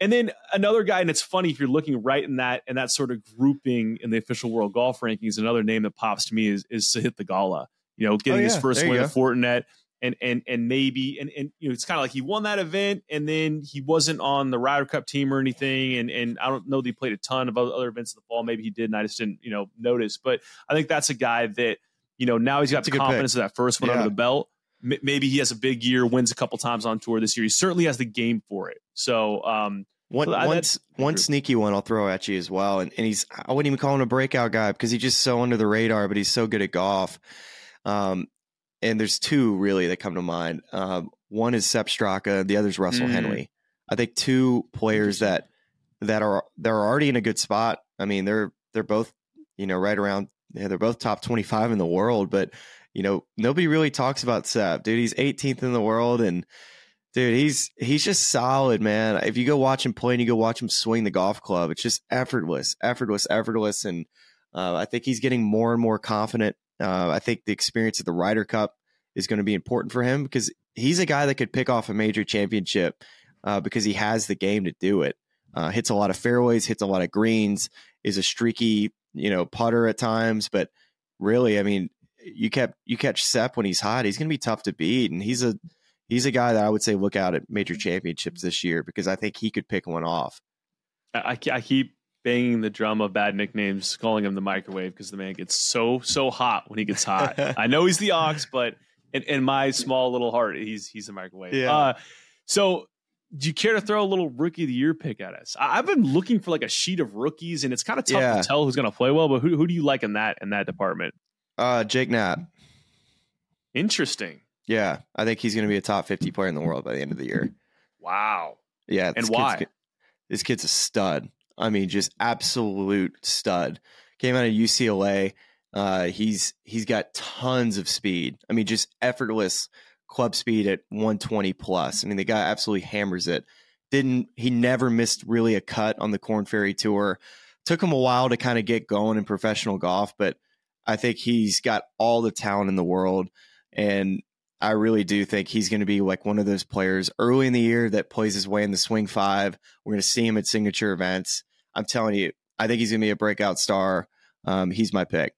And then another guy, and it's funny if you're looking right in that in that sort of grouping in the official world golf rankings. Another name that pops to me is is Sahith Theegala. You know, getting oh, yeah. his first win at Fortinet, and and and maybe and and you know it's kind of like he won that event, and then he wasn't on the Ryder Cup team or anything, and and I don't know that he played a ton of other events in the fall. Maybe he did, and I just didn't you know notice. But I think that's a guy that you know now he's got that's the confidence pick. of that first one yeah. under the belt. M- maybe he has a big year, wins a couple times on tour this year. He certainly has the game for it. So. um one well, one, one sneaky one I'll throw at you as well, and, and he's I wouldn't even call him a breakout guy because he's just so under the radar, but he's so good at golf. Um, and there's two really that come to mind. Um, one is Sepp Straka, the other is Russell mm. Henley. I think two players that that are they're already in a good spot. I mean, they're they're both you know right around yeah, they're both top 25 in the world, but you know nobody really talks about Sepp, dude. He's 18th in the world and Dude, he's he's just solid, man. If you go watch him play and you go watch him swing the golf club, it's just effortless, effortless, effortless. And uh, I think he's getting more and more confident. Uh, I think the experience of the Ryder Cup is going to be important for him because he's a guy that could pick off a major championship uh, because he has the game to do it. Uh, hits a lot of fairways, hits a lot of greens, is a streaky, you know, putter at times. But really, I mean, you kept you catch Sepp when he's hot, he's going to be tough to beat, and he's a he's a guy that I would say look out at major championships this year because I think he could pick one off. I, I keep banging the drum of bad nicknames, calling him the microwave because the man gets so so hot when he gets hot. I know he's the ox, but in, in, my small little heart, he's he's a microwave. Yeah. Uh, so, do you care to throw a little rookie of the year pick at us? I, have been looking for like a sheet of rookies, and it's kind of tough yeah. to tell who's going to play well. But who who do you like in that in that department? Uh, Jake Knapp. Interesting. Yeah, I think he's going to be a top 50 player in the world by the end of the year. Wow. Yeah. And why? Kid's, this kid's a stud. I mean, just absolute stud. Came out of UCLA. Uh, he's he's got tons of speed. I mean, just effortless club speed at 120 plus. I mean, the guy absolutely hammers it. Didn't he never missed really a cut on the Corn Ferry Tour. Took him a while to kind of get going in professional golf, but I think he's got all the talent in the world. And I really do think he's going to be like one of those players early in the year that plays his way in the swing five. We're going to see him at signature events. I'm telling you, I think he's going to be a breakout star. Um, he's my pick.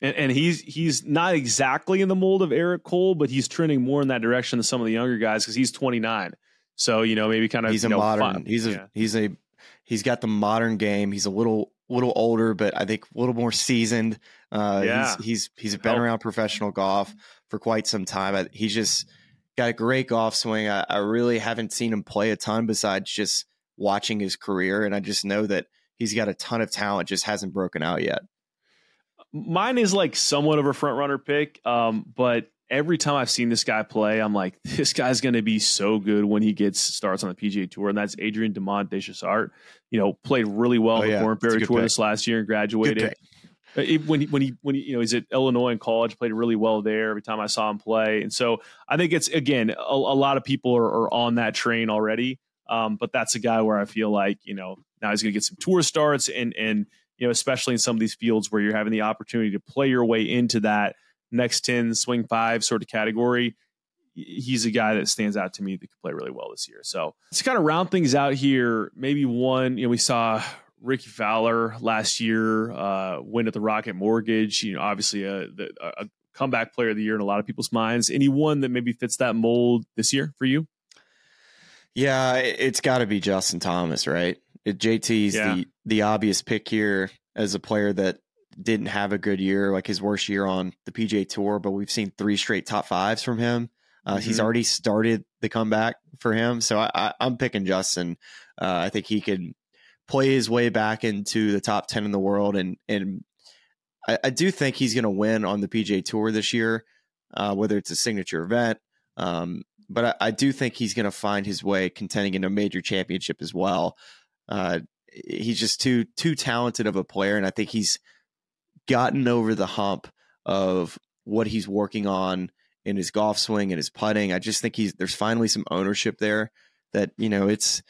And, and, he's he's not exactly in the mold of Eric Cole, but he's trending more in that direction than some of the younger guys because he's 29. So you know maybe kind of he's a know, modern. Fun. He's a yeah. he's a he's got the modern game. He's a little little older, but I think a little more seasoned. Uh, yeah. he's he's he's been around professional golf for quite some time. he's just got a great golf swing. I, I really haven't seen him play a ton besides just watching his career, and I just know that he's got a ton of talent, just hasn't broken out yet. Mine is like somewhat of a front runner pick, um, but every time I've seen this guy play, I'm like, this guy's going to be so good when he gets starts on the PGA Tour, and that's Adrien Dumont de Chassart. You know, played really well oh, yeah. the Corn Ferry Tour pick. this last year and graduated. Uh, when he, when he when he, you know he's at Illinois in college, played really well there. Every time I saw him play, and so I think it's again a, a lot of people are, are, on that train already. Um, but that's a guy where I feel like you know now he's going to get some tour starts, and and you know especially in some of these fields where you're having the opportunity to play your way into that next ten swing five sort of category. he's a guy that stands out to me that could play really well this year. So to kind of round things out here, maybe one, you know, we saw Rickie Fowler last year uh, win at the Rocket Mortgage. You know, obviously a, a comeback player of the year in a lot of people's minds. Anyone that maybe fits that mold this year for you? Yeah, it's got to be Justin Thomas, right? JT's yeah. the the obvious pick here as a player that didn't have a good year, like his worst year on the PGA Tour, but we've seen three straight top fives from him. Uh, mm-hmm. He's already started the comeback for him, so I, am picking Justin. Uh, I think he could play his way back into the top ten in the world, and and I, I do think he's going to win on the PGA Tour this year, uh, whether it's a signature event. Um, but I, I, do think he's going to find his way contending in a major championship as well. Uh, he's just too too talented of a player, and I think he's gotten over the hump of what he's working on in his golf swing and his putting. I just think he's there's finally some ownership there that you know it's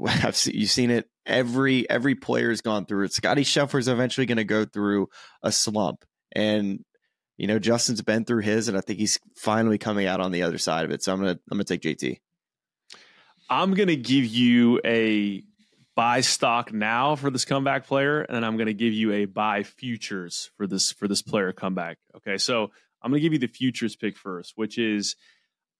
I've seen, you've seen it every every player's gone through it. Scottie Scheffler's eventually going to go through a slump, and you know Justin's been through his, and I think he's finally coming out on the other side of it. So I'm gonna I'm gonna take JT. I'm gonna give you a buy stock now for this comeback player, and I'm gonna give you a buy futures for this for this player comeback. Okay, so I'm gonna give you the futures pick first, which is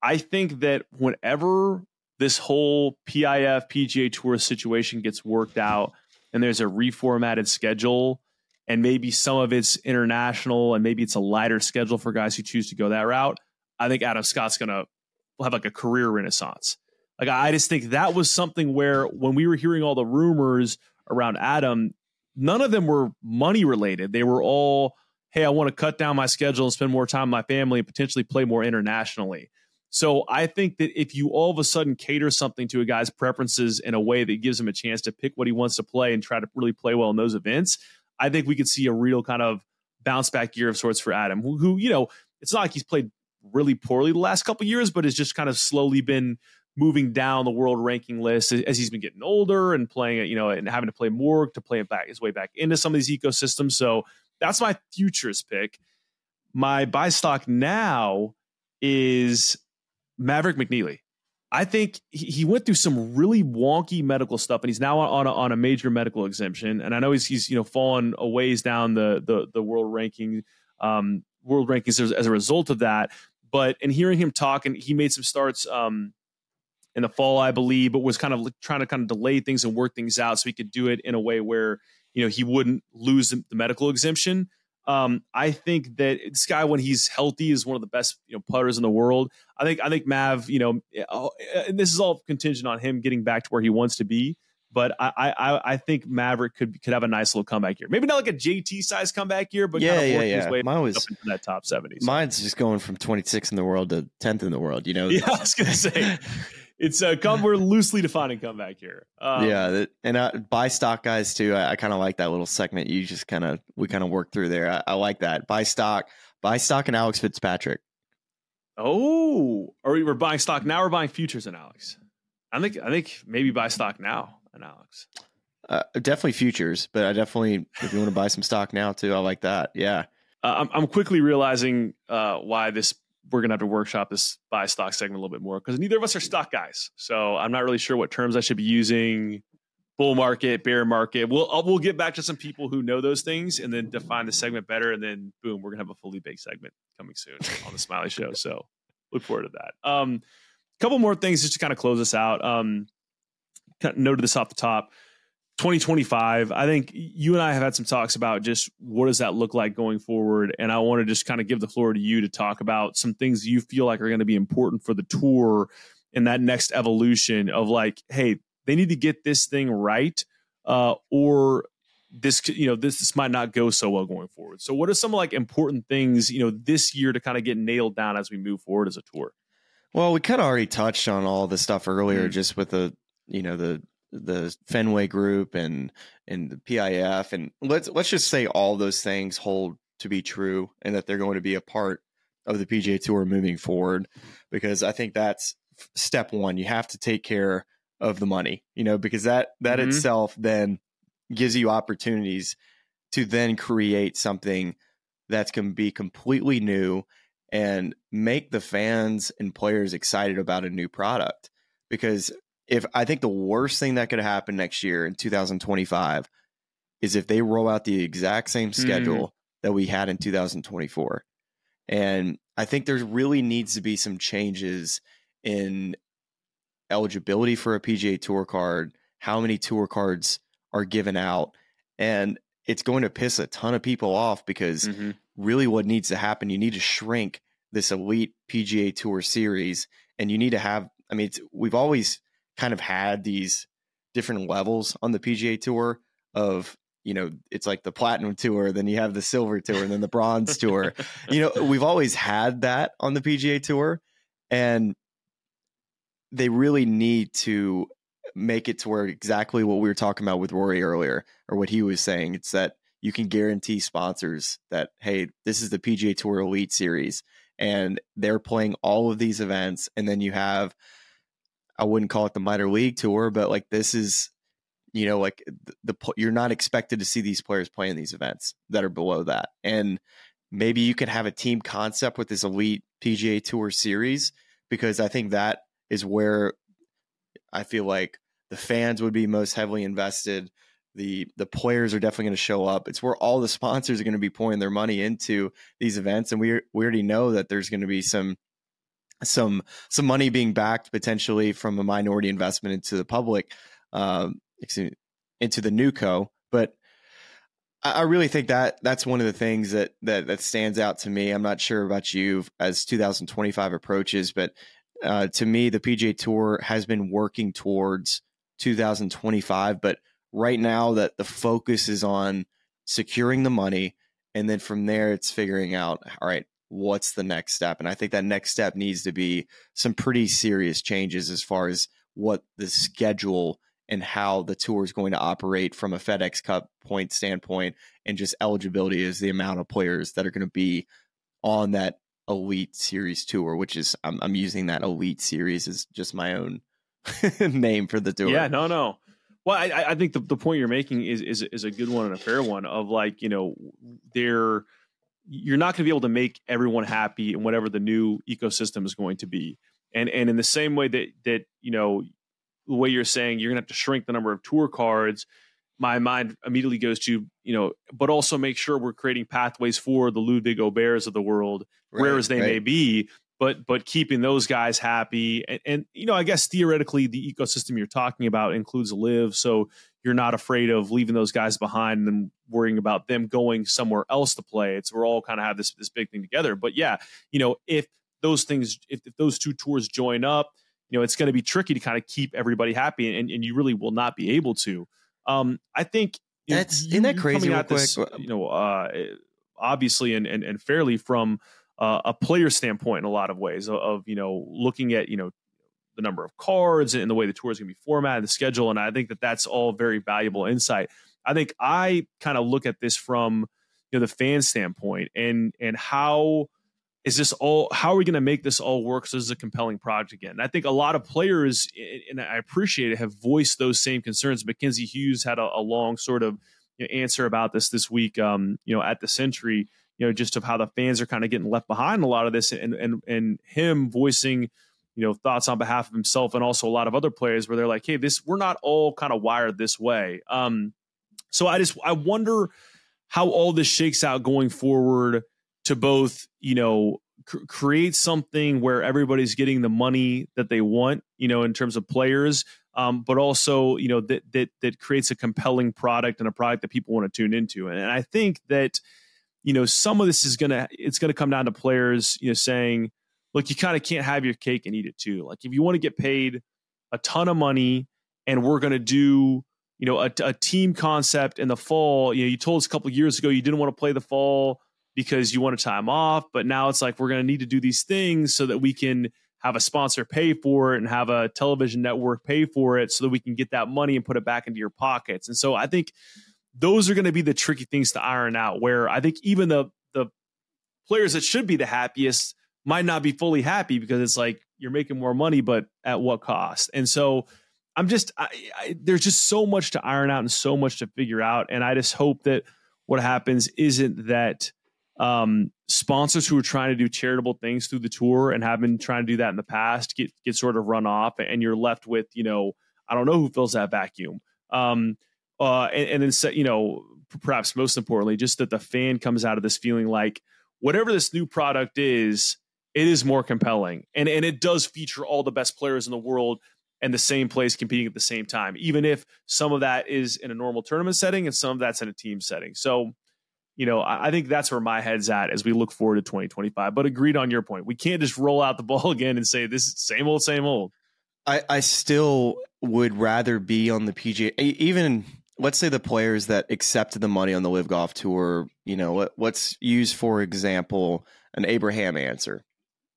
I think that whenever this whole PIF PGA Tour situation gets worked out and there's a reformatted schedule and maybe some of it's international and maybe it's a lighter schedule for guys who choose to go that route, I think Adam Scott's going to have like a career renaissance. Like I just think that was something where when we were hearing all the rumors around Adam, none of them were money related. They were all, hey, I want to cut down my schedule and spend more time with my family and potentially play more internationally. So I think that if you all of a sudden cater something to a guy's preferences in a way that gives him a chance to pick what he wants to play and try to really play well in those events, I think we could see a real kind of bounce back year of sorts for Adam, who, who you know, it's not like he's played really poorly the last couple years, but has just kind of slowly been moving down the world ranking list as he's been getting older and playing it, you know, and having to play more to play it back his way back into some of these ecosystems. So that's my futures pick. My buy stock now is Maverick McNealy. I think he went through some really wonky medical stuff, and he's now on a, on a major medical exemption. And I know he's he's you know fallen a ways down the the, the world ranking um, world rankings as, as, a result of that. But in hearing him talk, and he made some starts um, in the fall, I believe, but was kind of trying to kind of delay things and work things out so he could do it in a way where you know he wouldn't lose the medical exemption. Um, I think that this guy, when he's healthy, is one of the best you know putters in the world. I think I think Mav, you know, eh, eh, and this is all contingent on him getting back to where he wants to be. But I I, I think Maverick could could have a nice little comeback here. Maybe not like a JT size comeback year, but yeah, kind of yeah, yeah. His way Mine was up into that top seventy. Mine's just going from twenty six in the world to tenth in the world. You know. Yeah, I was gonna say. it's a come. We're loosely defining comeback here. Um, yeah, that, and uh, buy stock guys too. I, I kind of like that little segment you just kind of we kind of work through there. I, I, like that. Buy stock, buy stock, and Alex Fitzpatrick. Oh, are we, we're buying stock now? We're buying futures in Alex. I think I think maybe buy stock now in Alex. Uh, definitely futures, but I definitely if you want to buy some stock now too, I like that. Yeah. Uh, I'm, I'm quickly realizing uh, why this we're gonna have to workshop this buy stock segment a little bit more because neither of us are stock guys. So I'm not really sure what terms I should be using. Bull market, bear market. We'll I'll, we'll get back to some people who know those things and then define the segment better. And then boom, we're gonna have a fully baked segment coming soon on the Smylie Show. So look forward to that. Um, a couple more things just to kind of close us out. Um, kind of noted this off the top. 2025 i think you and i have had some talks about just what does that look like going forward? And i want to just kind of give the floor to you to talk about some things you feel like are going to be important for the tour in that next evolution of like hey they need to get this thing right uh, or this you know this this might not go so well going forward. So what are some like important things you know this year to kind of get nailed down as we move forward as a tour? Well we kind of already touched on all this stuff earlier mm. just with the you know the the Fenway Group and and the PIF and let's let's just say all those things hold to be true and that they're going to be a part of the PGA Tour moving forward because I think that's step 1 you have to take care of the money you know because that that mm-hmm. itself then gives you opportunities to then create something that's going to be completely new and make the fans and players excited about a new product. Because if I think the worst thing that could happen next year in 2025 is if they roll out the exact same Mm-hmm. schedule that we had in 2024. And I think there really needs to be some changes in eligibility for a PGA Tour card, how many tour cards are given out, and it's going to piss a ton of people off because Mhm. really what needs to happen, you need to shrink this elite PGA Tour series and you need to have I mean it's, we've always kind of had these different levels on the PGA Tour of you know it's like the platinum tour then you have the silver tour and then the bronze tour. You know we've always had that on the PGA Tour and they really need to make it to where exactly what we were talking about with Rory earlier or what he was saying. It's that you can guarantee sponsors that hey this is the PGA Tour Elite Series and they're playing all of these events and then you have I wouldn't call it the minor league tour but like this is you know like the, the you're not expected to see these players playing these events that are below that and maybe you can have a team concept with this elite PGA Tour series because I think that is where I feel like the fans would be most heavily invested. The the players are definitely going to show up. It's where all the sponsors are going to be pouring their money into these events, and we we already know that there's going to be some some some money being backed potentially from a minority investment into the public, um, into the new co. But I, really think that that's one of the things that that that stands out to me. I'm not sure about you as 2025 approaches, but uh, to me, the PGA Tour has been working towards 2025, but right now that the focus is on securing the money, and then from there it's figuring out, all right, what's the next step? And I think that next step needs to be some pretty serious changes as far as what the schedule and how the tour is going to operate from a FedEx Cup point standpoint, and just eligibility is the amount of players that are going to be on that elite series tour, which is I'm, I'm using that elite series as just my own name for the tour. Yeah, no, no. Well, I, I think the, the point you're making is, is is a good one and a fair one. Of like, you know, there you're not going to be able to make everyone happy in whatever the new ecosystem is going to be. And and in the same way that that you know the way you're saying you're going to have to shrink the number of tour cards, my mind immediately goes to you know, but also make sure we're creating pathways for the Ludvig Åbergs of the world, Right, rare as they may be, but but keeping those guys happy. And, and you know i guess theoretically the ecosystem you're talking about includes LIV so you're not afraid of leaving those guys behind and then worrying about them going somewhere else to play. It's we're all kind of have this this big thing together. But yeah you know if those things if, if those two tours join up you know it's going to be tricky to kind of keep everybody happy and, and you really will not be able to. Um i think you That's- isn't that crazy real at this, you know uh obviously and, and and fairly from uh, a player standpoint in a lot of ways of, of you know looking at you know the number of cards and the way the tour is going to be formatted, the schedule, and I think that that's all very valuable insight. I think I kind of look at this from you know the fan standpoint and and how is this all how are we going to make this all work so this is a compelling project again? And i think a lot of players and i appreciate it have voiced those same concerns. Mackenzie hughes had a, a long sort of you know, answer about this this week um, you know at the Sentry you know just of how the fans are kind of getting left behind a lot of this and and and him voicing you know thoughts on behalf of himself and also a lot of other players where they're like hey this we're not all kind of wired this way. Um so i just i wonder how all this shakes out going forward to both you know cr- create something where everybody's getting the money that they want you know in terms of players um, but also you know that that that creates a compelling product and a product that people want to tune into. And, and i think that you know some of this is gonna it's gonna come down to players you know saying look you kind of can't have your cake and eat it too. Like if you want to get paid a ton of money and we're gonna do you know a, a team concept in the fall you know you told us a couple years ago you didn't want to play the fall because you wanted time off but now it's like we're to need to do these things so that we can have a sponsor pay for it and have a television network pay for it so that we can get that money and put it back into your pockets. And so i think those are going to be the tricky things to iron out where i think even the the players that should be the happiest might not be fully happy because it's like you're making more money but at what cost and so I'm just I, I, there's just so much to iron out and so much to figure out, and I just hope that what happens isn't that um, sponsors who are trying to do charitable things through the tour and have been trying to do that in the past get get sort of run off, and you're left with you know I don't know who fills that vacuum. Um, uh, and, and then you know perhaps most importantly, just that the fan comes out of this feeling like whatever this new product is, it is more compelling, and and it does feature all the best players in the world and the same place competing at the same time, even if some of that is in a normal tournament setting and some of that's in a team setting. So you know, I, think that's where my head's at as we look forward to 2025. But agreed on your point. We can't just roll out the ball again and say this is same old, same old. I, I still would rather be on the PGA. Even let's say the players that accepted the money on the LIV Golf Tour. You know, let, let's use for example an Abraham Ancer.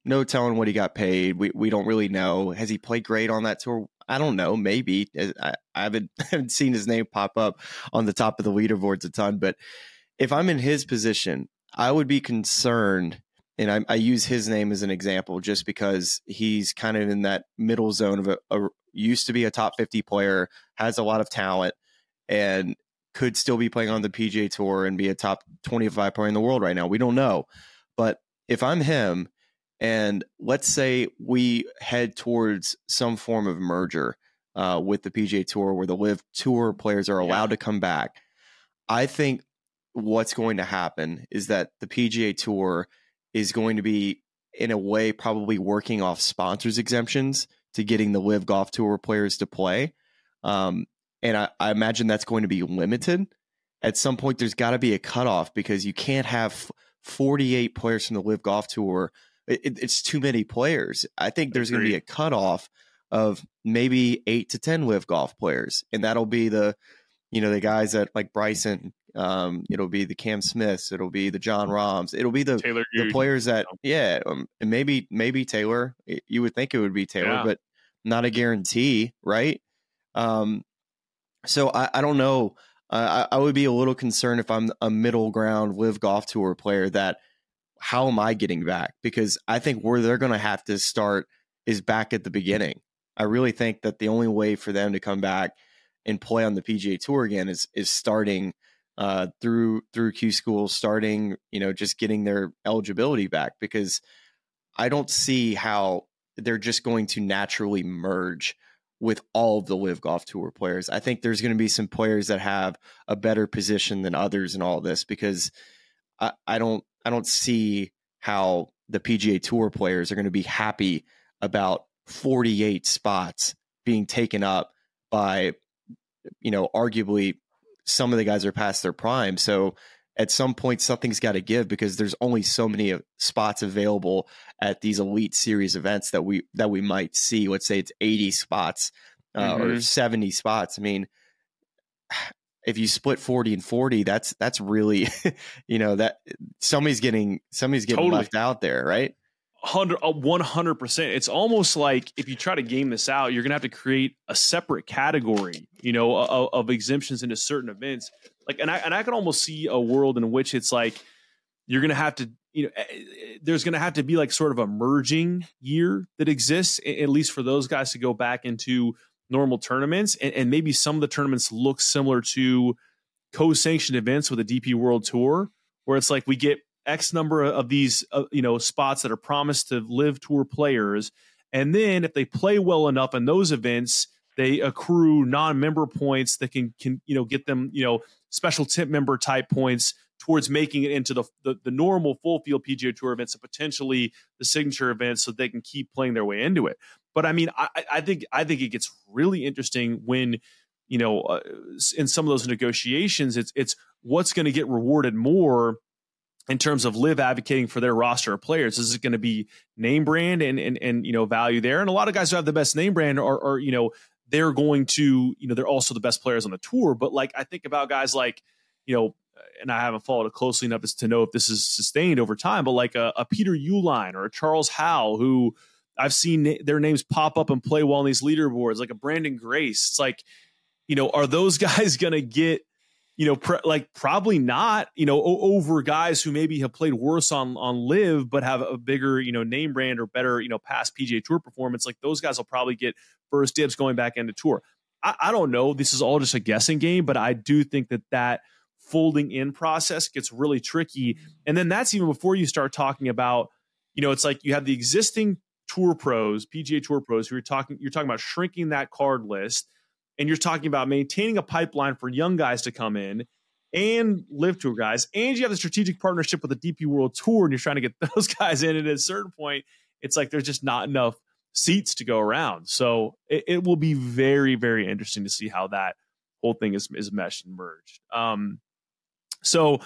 No telling what he got paid. We we don't really know. Has he played great on that tour? I don't know. Maybe I, I haven't, haven't seen his name pop up on the top of the leaderboards a ton, but if I'm in his position, I would be concerned. And I, I use his name as an example just because he's kind of in that middle zone of a, a used to be a top 50 player, has a lot of talent, and could still be playing on the PGA Tour and be a top 25 player in the world right now. We don't know. But if I'm him, and let's say we head towards some form of merger uh, with the PGA Tour where the LIV Tour players are allowed yeah. to come back, I think what's going to happen is that the PGA Tour is going to be, in a way, probably working off sponsors exemptions to getting the LIV Golf Tour players to play. Um, and I, I, imagine that's going to be limited. At some point, there's got to be a cutoff because you can't have 48 players from the LIV Golf Tour. It, it's too many players. I think there's going to be a cutoff of maybe eight to 10 LIV Golf players. And that'll be the, you know, the guys that like Bryson um, it'll be the Cam Smiths. It'll be the Jon Rahms. It'll be the Taylor, the players that yeah, um, and maybe maybe Taylor. You would think it would be Taylor, yeah. but not a guarantee, right? Um, so I, I don't know. Uh, I, I would be a little concerned if I'm a middle ground LIV golf tour player that how am I getting back? Because I think where they're going to have to start is back at the beginning. I really think that the only way for them to come back and play on the PGA Tour again is is starting uh, through through Q school, starting you know just getting their eligibility back because I don't see how they're just going to naturally merge with all of the LIV golf tour players. I think there's going to be some players that have a better position than others in all this because I, I don't I don't see how the PGA tour players are going to be happy about 48 spots being taken up by you know arguably some of the guys are past their prime. So at some point, something's got to give because there's only so many spots available at these elite series events that we that we might see. Let's say it's 80 spots uh, mm-hmm. or 70 spots. I mean, if you split 40 and 40, that's that's really, you know, that somebody's getting somebody's getting totally. left out there, right? hundred uh, one hundred percent. It's almost like if you try to game this out, you're gonna have to create a separate category, you know, of, of, exemptions into certain events. Like, and I and I can almost see a world in which it's like you're gonna have to, you know, there's gonna have to be like sort of a merging year that exists, at least for those guys to go back into normal tournaments, and, and maybe some of the tournaments look similar to co-sanctioned events with the DP World Tour, where it's like we get X number of these, uh, you know, spots that are promised to LIV tour players, and then if they play well enough in those events, they accrue non-member points that can can you know get them you know special tip member type points towards making it into the, the, the normal full field PGA Tour events and potentially the signature events, so they can keep playing their way into it. But I mean, I, I think I think it gets really interesting when you know uh, in some of those negotiations, it's it's what's going to get rewarded more in terms of LIV advocating for their roster of players is it going to be name brand and, and and you know value there and a lot of guys who have the best name brand are, are you know they're going to you know they're also the best players on the tour but like i think about guys like you know and i haven't followed it closely enough as to know if this is sustained over time but like a, a peter uihlein or a charles howell who i've seen their names pop up and play well on these leaderboards like a Branden grace. It's like you know are those guys going to get you know, like probably not, you know, o- over guys who maybe have played worse on on LIV but have a bigger, you know, name brand or better, you know, past PGA Tour performance. Like those guys will probably get first dibs going back into tour. I, I don't know. This is all just a guessing game, but I do think that that folding in process gets really tricky. And then that's even before you start talking about, you know, it's like you have the existing tour pros, PGA Tour pros, who are talking, you're talking about shrinking that card list, and you're talking about maintaining a pipeline for young guys to come in and LIV tour guys, and you have the strategic partnership with the DP World Tour, and you're trying to get those guys in. And at a certain point, it's like there's just not enough seats to go around. So it, it will be very, very interesting to see how that whole thing is is meshed and merged. Um, so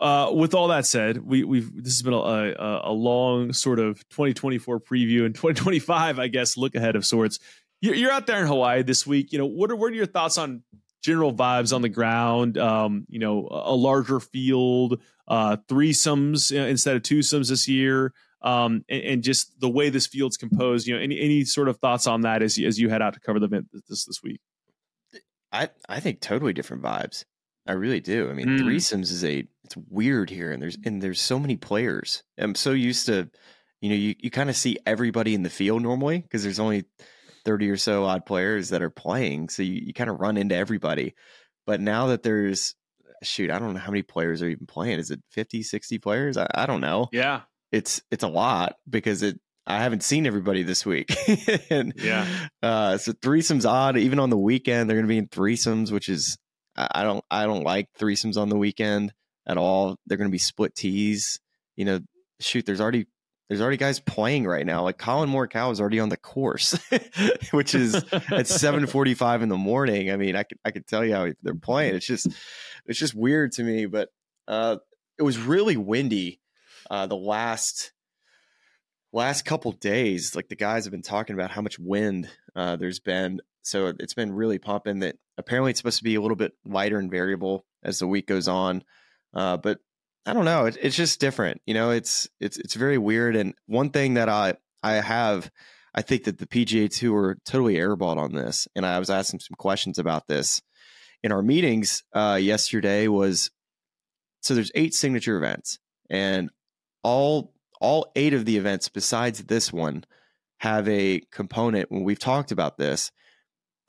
uh, with all that said, we, we've this has been a, a, a, long sort of 2024 preview and 2025, I guess, look ahead of sorts. You're, out there in Hawaii this week. You know, what are what are your thoughts on general vibes on the ground? Um, you know, a, larger field, uh, threesomes instead of twosomes this year, um, and, and, just the way this field's composed. You know, any any sort of thoughts on that as as you head out to cover the event this this week? I I think totally different vibes. I really do. I mean, mm. threesomes is a it's weird here, and there's and there's so many players. I'm so used to, you know, you you kind of see everybody in the field normally because there's only thirty or so odd players that are playing, so you, you kind of run into everybody. But now that there's shoot, I don't know how many players are even playing. Is it 50, 60 players? I, I don't know. Yeah, it's it's a lot because it I haven't seen everybody this week. and, yeah. Uh, so threesomes odd. Even on the weekend, they're going to be in threesomes, which is I don't I don't like threesomes on the weekend at all. They're going to be split tees. You know, shoot, there's already there's already guys playing right now. Like Collin Morikawa is already on the course, which is at 7:45 in the morning. I mean, I could I could tell you how they're playing. It's just it's just weird to me. But uh, it was really windy uh, the last last couple days, like the guys have been talking about how much wind uh, there's been. So it's been really pumping. That apparently it's supposed to be a little bit lighter and variable as the week goes on. Uh, but I don't know. It, it's just different. You know, it's it's it's very weird. And one thing that I I have, I think that the PGA Tour are totally airballed on this. And I was asking some questions about this in our meetings uh, yesterday. Was so there's eight signature events, and all all eight of the events besides this one have a component when we've talked about this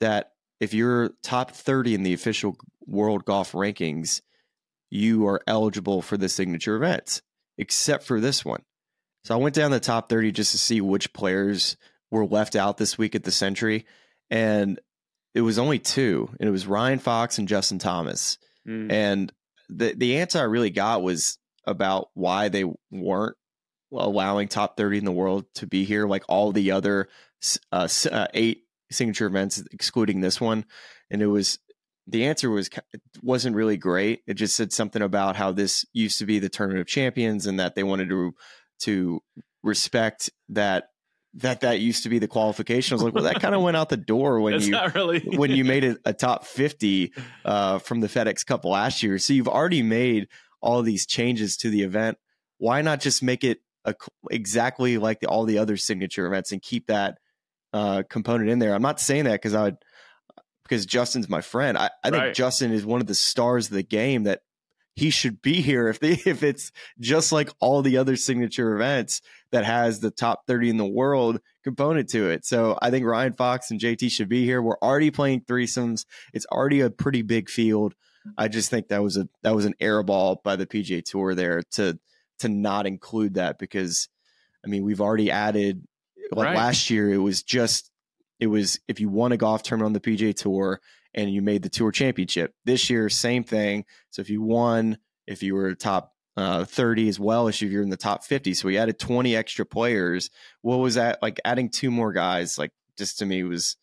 that if you're top 30 in the official world golf rankings you are eligible for the signature events except for this one so i went down the top 30 just to see which players were left out this week at the Sentry. and it was only two and it was ryan fox and justin thomas mm. and the the answer i really got was about why they weren't allowing top 30 in the world to be here, like all the other uh, uh, eight signature events, excluding this one. And it was the answer was wasn't really great. It just said something about how this used to be the tournament of champions and that they wanted to to respect that that that used to be the qualification. I was like, well, that kind of went out the door when you really. when you made it a top fifty uh, from the FedEx Cup last year. So you've already made all these changes to the event. Why not just make it a, exactly like the, all the other signature events and keep that uh, component in there. I'm not saying that because I would because Justin's my friend. I, I think right. Justin is one of the stars of the game that he should be here if they if it's just like all the other signature events that has the top 30 in the world component to it. So I think Ryan Fox and JT should be here. We're already playing threesomes. It's already a pretty big field. I just think that was a that was an air ball by the PGA Tour there to to not include that because I mean we've already added like right. last year it was just it was if you won a golf tournament on the PGA Tour and you made the Tour Championship. This year, same thing. So if you won, if you were top uh, 30 as well as if you're in the top 50, so we added 20 extra players. What was that like? Adding two more guys, like just to me was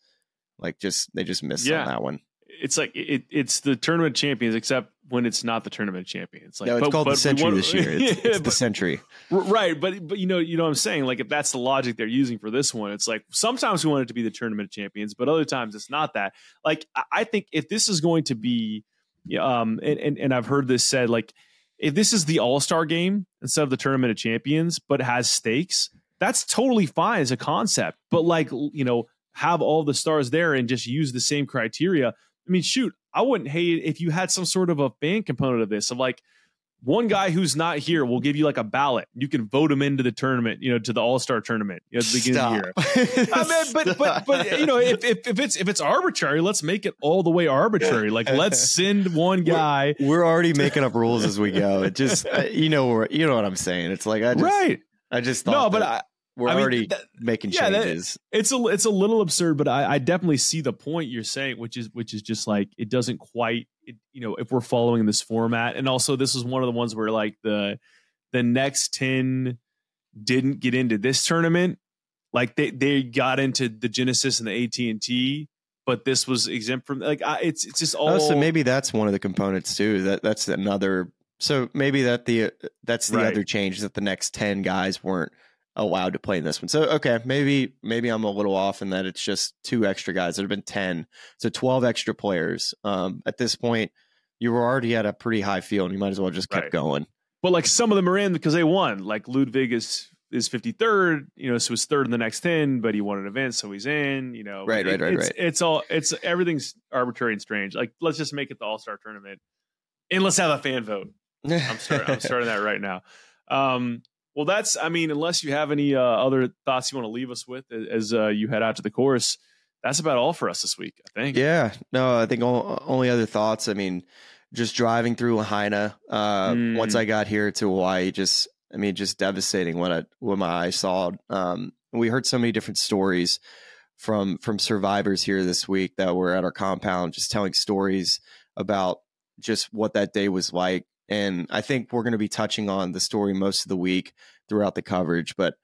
like just they just missed yeah. on that one it's like it, it's the tournament champions, except when it's not the tournament champions. Like, no, it's but, called but the Sentry want, this year. It's, yeah, it's but, the Sentry, right? But but you know you know what I'm saying. Like if that's the logic they're using for this one, it's like sometimes we want it to be the tournament champions, but other times it's not that. Like I think if this is going to be, um, and and, and I've heard this said like if this is the All Star game instead of the tournament of champions, but has stakes, that's totally fine as a concept. But like you know have all the stars there and just use the same criteria I mean, shoot, I wouldn't hate it if you had some sort of a fan component of this, of like, one guy who's not here will give you like a ballot. You can vote him into the tournament, you know, to the All Star tournament you know, at the beginning Stop. of the year. I mean, but but but you know, if, if if it's if it's arbitrary, let's make it all the way arbitrary. Like let's send one guy. We're already making up rules as we go. It just, you know, we're, you know what I'm saying. It's like I just, right. I just thought No, but that I, we're I mean, already that- making yeah, that- changes. it's a it's a little absurd, but I, I definitely see the point you're saying, which is which is just like it doesn't quite, it, you know, if we're following this format, and also this is one of the ones where like the the next ten didn't get into this tournament, like they they got into the Genesis and the AT and T, but this was exempt from like I, it's it's just all Oh, so maybe that's one of the components too. That that's another. So maybe that the that's the Right. other change that the next ten guys weren't allowed to play in this one. So okay, maybe maybe I'm a little off in that it's just two extra guys. There have been ten, so twelve extra players. Um, at this point, you were already at a pretty high field. And You might as well just kept Right. going. but like some of them are in because they won. Like Ludvig is is 53rd, you know, so he's third in the next 10, but he won an event, so he's in, you know. Right, right, right, it's, right. It's all it's everything's arbitrary and strange. Like let's just make it the All-Star tournament. And let's have a fan vote. I'm starting I'm starting that right now. Um well that's I mean, unless you have any uh, other thoughts you want to leave us with as uh, you head out to the course, that's about all for us this week, I think. Yeah, no, I think o- only other thoughts. I mean, just driving through Lahaina. Uh, Mm. Once I got here to Hawaii, just I mean, just devastating what I what my eyes saw. Um, we heard so many different stories from from survivors here this week that were at our compound, just telling stories about just what that day was like. And I think we're going to be touching on the story most of the week throughout the coverage, but.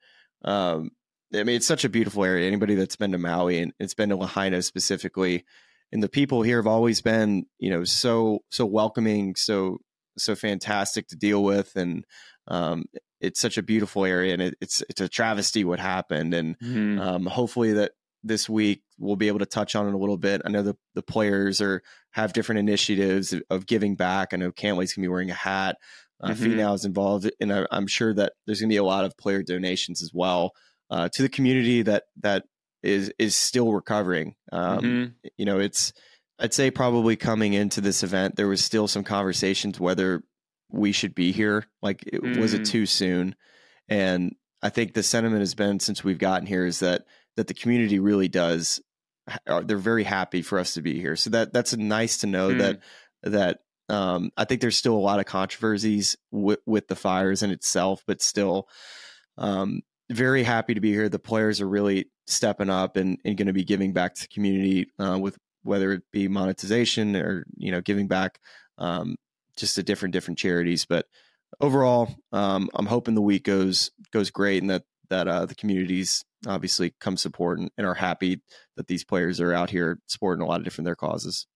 Um, I mean, it's such a beautiful area. Anybody that's been to Maui and it's been to Lahaina specifically, and the people here have always been, you know, so so welcoming, so so fantastic to deal with, and um, it's such a beautiful area, and it, it's it's a travesty what happened, and Mhm. um, hopefully that this week we'll be able to touch on it a little bit. I know the the players are have different initiatives of, giving back. I know Cantlay's gonna be wearing a hat. Uh, Mhm. Finau is involved, and I, I'm sure that there's gonna be a lot of player donations as well uh, to the community that that is is still recovering. Um, Mhm. You know, it's I'd say probably coming into this event, there was still some conversations whether we should be here. Like, it, was it Mm. too soon? And I think the sentiment has been since we've gotten here is that that the community really does. Are, they're very happy for us to be here. So that that's nice to know Mm. that that um, I think there's still a lot of controversies with, with the fires in itself, but still, um, very happy to be here. The players are really stepping up and, and going to be giving back to the community uh, with whether it be monetization or you know giving back um, just to different different charities. But overall, um, I'm hoping the week goes goes great and that that uh, the communities obviously come support and, and are happy that these players are out here supporting a lot of different their causes.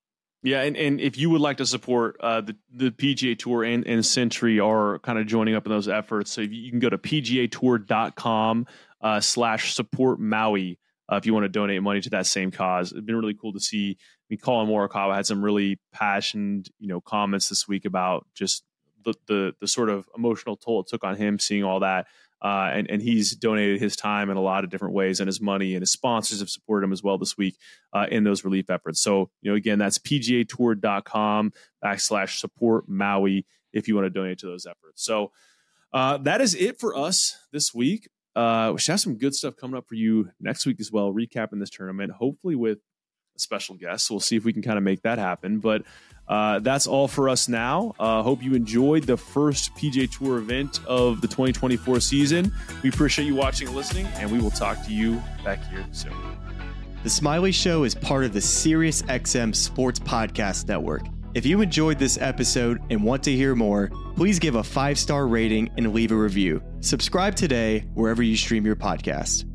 Yeah, and, and if you would like to support uh, the the PGA Tour and, and Sentry are kind of joining up in those efforts, so you can go to pgatour.com uh, slash support Maui uh, if you want to donate money to that same cause. It's been really cool to see. I mean, Collin Morikawa had some really passionate, you know, comments this week about just the the the sort of emotional toll it took on him seeing all that. Uh, and and he's donated his time in a lot of different ways, and his money and his sponsors have supported him as well this week uh, in those relief efforts. So, you know, again, that's pgatour.com backslash support Maui if you want to donate to those efforts. So uh, that is it for us this week. Uh, we should have some good stuff coming up for you next week as well, recapping this tournament, hopefully with special guest. We'll see if we can kind of make that happen. But uh, that's all for us now. Uh, hope you enjoyed the first PJ Tour event of the 2024 season. We appreciate you watching and listening, and we will talk to you back here soon. The Smylie Show is part of the SiriusXM Sports Podcast Network. If you enjoyed this episode and want to hear more, please give a five star rating and leave a review. Subscribe today wherever you stream your podcast.